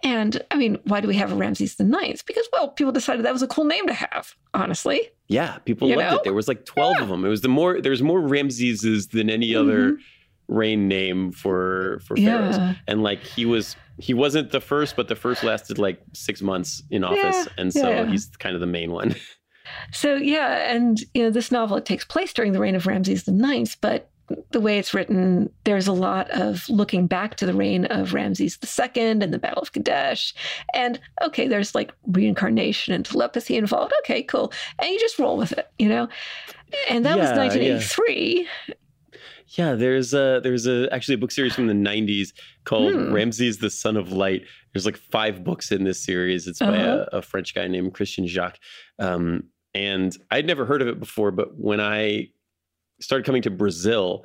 And I mean, why do we have a Ramses the Ninth? Because, well, people decided that was a cool name to have, honestly. Yeah, people You loved know? it. There was like twelve of them. It was the more there's more Ramseses than any other reign name for for pharaohs. Mm-hmm. And like he was he wasn't the first, but the first lasted like six months in office, Yeah, and so yeah. he's kind of the main one. So yeah, and you know this novel it takes place during the reign of Ramses the Ninth, but the way it's written, there's a lot of looking back to the reign of Ramses II and the Battle of Kadesh, and okay, there's like reincarnation and telepathy involved. Okay, cool, and you just roll with it, you know. And that was Yeah, yeah. 1983. Yeah, there's a there's a actually a book series from the 90s called Hmm. Ramses the Son of Light. There's like five books in this series. It's by Uh-huh. a, a French guy named Christian Jacq. Um, and I'd never heard of it before, but when I started coming to Brazil,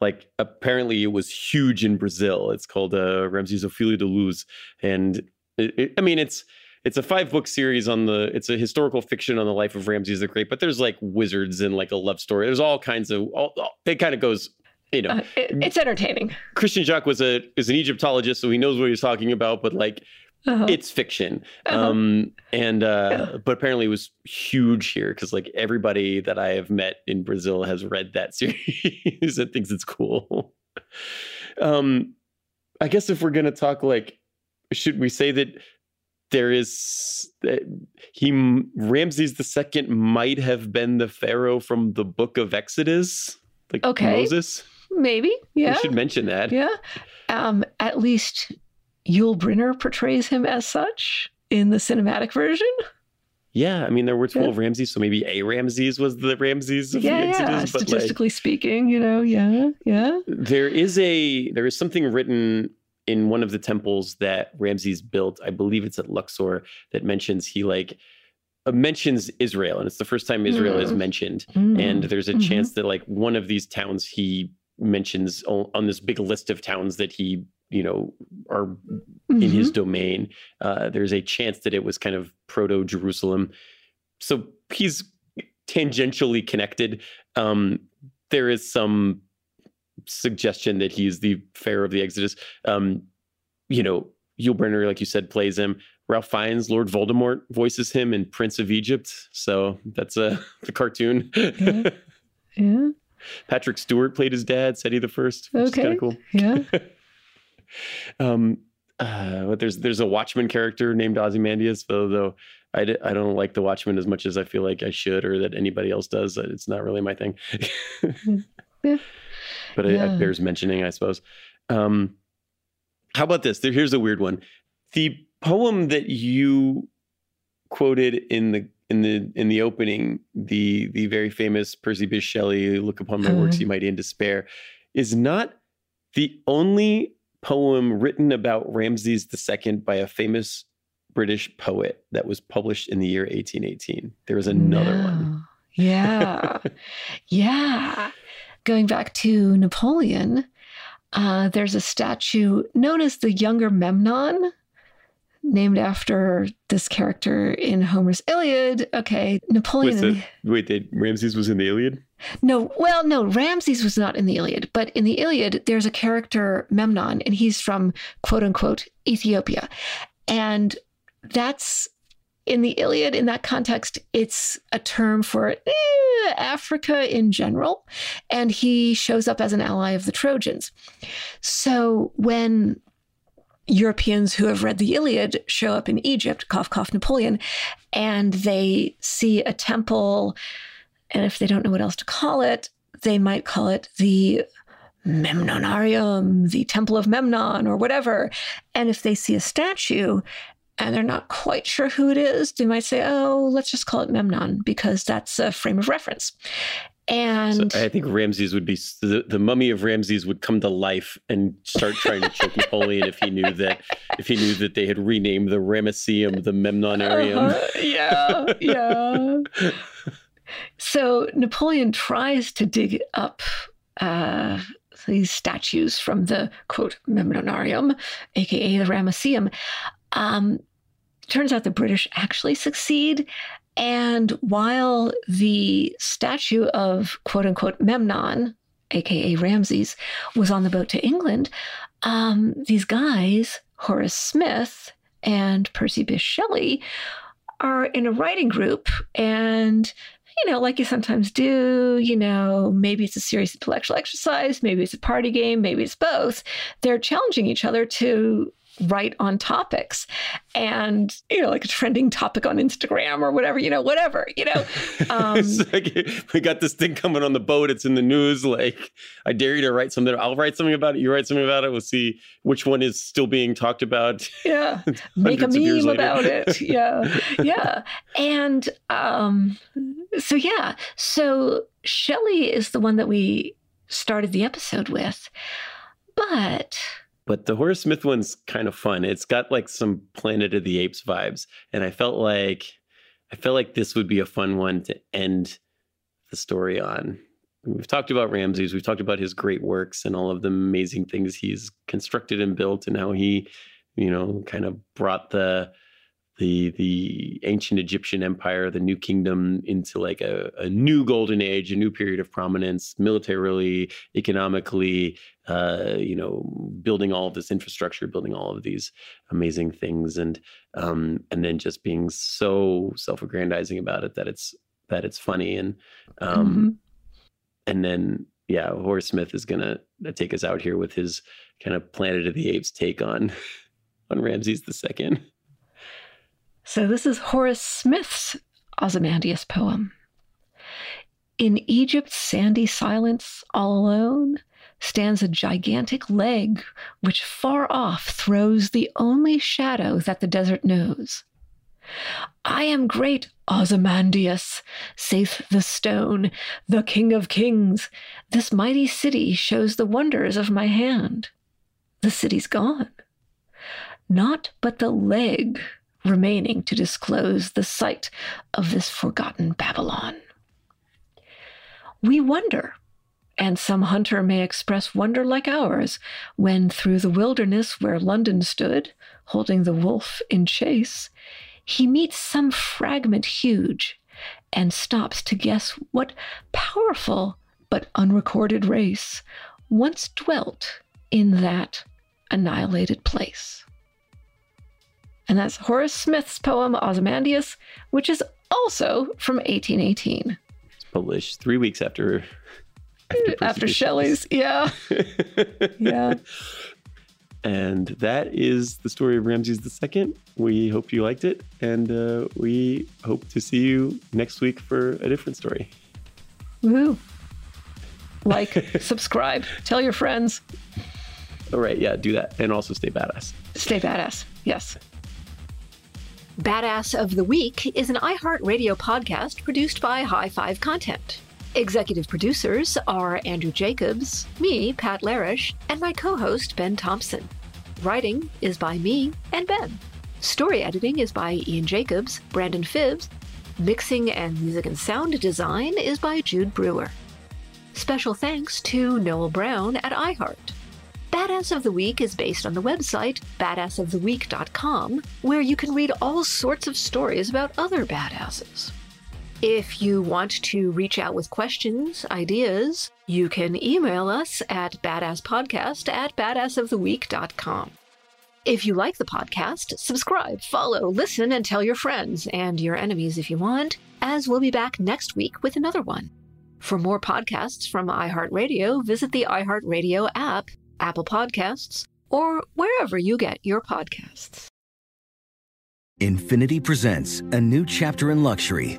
like apparently it was huge in Brazil. It's called uh, Ramses O Filho da Luz, and it, it- I mean it's it's a five book series on the it's a historical fiction on the life of Ramses the Great, but there's like wizards and like a love story. There's all kinds of all, all- it kind of goes, you know. Uh, it- it's entertaining. Christian Jacq was a is an Egyptologist, so he knows what he's talking about, but like Uh-huh. it's fiction. Uh-huh. Um and uh Yeah. but apparently it was huge here because like everybody that I have met in Brazil has read that series and thinks it's cool. um I guess if we're gonna talk like should we say that there is that he Ramses the second might have been the pharaoh from the book of Exodus, like Okay. Moses. Maybe, yeah. We should mention that. Yeah. Um, at least Yul Brynner portrays him as such in the cinematic version. Yeah, I mean there were twelve Ramses, so maybe a Ramses was the Ramses of yeah, the yeah. Exodus. Like, Statistically speaking, you know, yeah, yeah. there is a there is something written in one of the temples that Ramses built. I believe it's at Luxor that mentions he like uh, mentions Israel, and it's the first time Israel is Hmm. mentioned. Mm. And there's a Mhm. chance that like one of these towns he mentions on, on this big list of towns that he you know are in Mhm. his domain. Uh, there's a chance that it was kind of proto Jerusalem. So he's tangentially connected. Um, there is some suggestion that he's the pharaoh of the Exodus. Um, you know, Yul Brynner, like you said, plays him. Ralph Fiennes, Lord Voldemort, voices him in Prince of Egypt. So that's uh, the cartoon. Yeah. yeah, Patrick Stewart played his dad, Seti the First, which Okay. is kind of cool. yeah. um uh but there's there's a watchman character named ozymandias though though I, d- I don't like the watchman as much as i feel like i should or that anybody else does Uh, it's not really my thing Yeah. but it, Yeah. it bears mentioning i suppose um how about this There- here's a weird one the poem that you quoted in the in the in the opening the the very famous percy bysshe shelley look upon my works Uh-huh. you mighty in despair is not the only poem written about Ramses II by a famous British poet that was published in the year 1818. There was another one. Yeah. yeah. Going back to Napoleon, Uh, there's a statue known as the Younger Memnon, named after this character in Homer's Iliad. Okay, Napoleon. Wait, so, wait did Ramses was in the Iliad? No, well, no, Ramses was not in the Iliad, but in the Iliad, there's a character Memnon, and he's from quote unquote Ethiopia. And that's in the Iliad, in that context, it's a term for eh, Africa in general. And he shows up as an ally of the Trojans. So when Europeans who have read the Iliad show up in Egypt, cough, cough, Napoleon, and they see a temple. And if they don't know what else to call it, they might call it the Memnonarium, the Temple of Memnon, or whatever. And if they see a statue and they're not quite sure who it is, they might say, oh, let's just call it Memnon because that's a frame of reference. And so I think Ramses would be the, the, mummy of Ramses would come to life and start trying to choke Napoleon if he knew that if he knew that they had renamed the Ramesseum the Memnonarium. Uh, yeah, yeah. so Napoleon tries to dig up uh, these statues from the quote Memnonarium, aka the Ramesseum. Um, turns out the British actually succeed and while the statue of quote unquote Memnon, aka Ramses, was on the boat to England, um, these guys, Horace Smith and Percy Bysshe Shelley, are in a writing group and you know, like you sometimes do, you know, maybe it's a serious intellectual exercise, maybe it's a party game, maybe it's both. They're challenging each other to write on topics and you know like a trending topic on instagram or whatever you know whatever you know? Um, like, we got this thing coming on the boat. It's in the news. Like i dare you to write something. I'll write something about it. You write something about it. We'll see which one is still being talked about. Yeah. Make a meme about it. Yeah. Yeah. And um so yeah. So shelley is the one that we started the episode with but but the Horace Smith one's kind of fun. It's got like some Planet of the Apes vibes, and I felt like I felt like this would be a fun one to end the story on. We've talked about Ramses, we've talked about his great works and all of the amazing things he's constructed and built, and how he, you know, kind of brought the the the ancient Egyptian empire, the new kingdom, into like a, a new golden age, a new period of prominence, militarily, economically, uh, you know, building all of this infrastructure, building all of these amazing things, and um, and then just being so self-aggrandizing about it that it's that it's funny, and um, mm-hmm. and then yeah, Horace Smith is gonna take us out here with his kind of Planet of the Apes take on on Ramses the Second. So this is Horace Smith's Ozymandias poem. In Egypt's sandy silence, all alone, stands a gigantic leg which far off throws the only shadow that the desert knows. I am great Ozymandias, saith the stone, the king of kings. This mighty city shows the wonders of my hand. The city's gone. Not but the leg remaining to disclose the site of this forgotten Babylon. We wonder, and some hunter may express wonder like ours, when through the wilderness where London stood, holding the wolf in chase, he meets some fragment huge and stops to guess what powerful but unrecorded race once dwelt in that annihilated place and that's Horace Smith's poem Ozymandias, which is also from 1818. It's published three weeks after after, after Shelley's. Yeah, yeah. And that is the story of Ramses II. We hope you liked it, and uh, we hope to see you next week for a different story. Woohoo! Like, subscribe, tell your friends. All right, yeah, do that, and also stay badass. Stay badass. Yes. Badass of the Week is an iHeartRadio podcast produced by High Five Content. Executive producers are Andrew Jacobs, me, Pat Larish, and my co host, Ben Thompson. Writing is by me and Ben. Story editing is by Ian Jacobs, Brandon Phibbs. Mixing and music and sound design is by Jude Brewer. Special thanks to Noel Brown at iHeart. Badass of the Week is based on the website badassoftheweek.com, where you can read all sorts of stories about other badasses. If you want to reach out with questions, ideas, you can email us at badasspodcast at badassoftheweek.com. If you like the podcast, subscribe, follow, listen, and tell your friends and your enemies if you want, as we'll be back next week with another one. For more podcasts from iHeartRadio, visit the iHeartRadio app, Apple Podcasts, or wherever you get your podcasts. Infiniti presents a new chapter in luxury,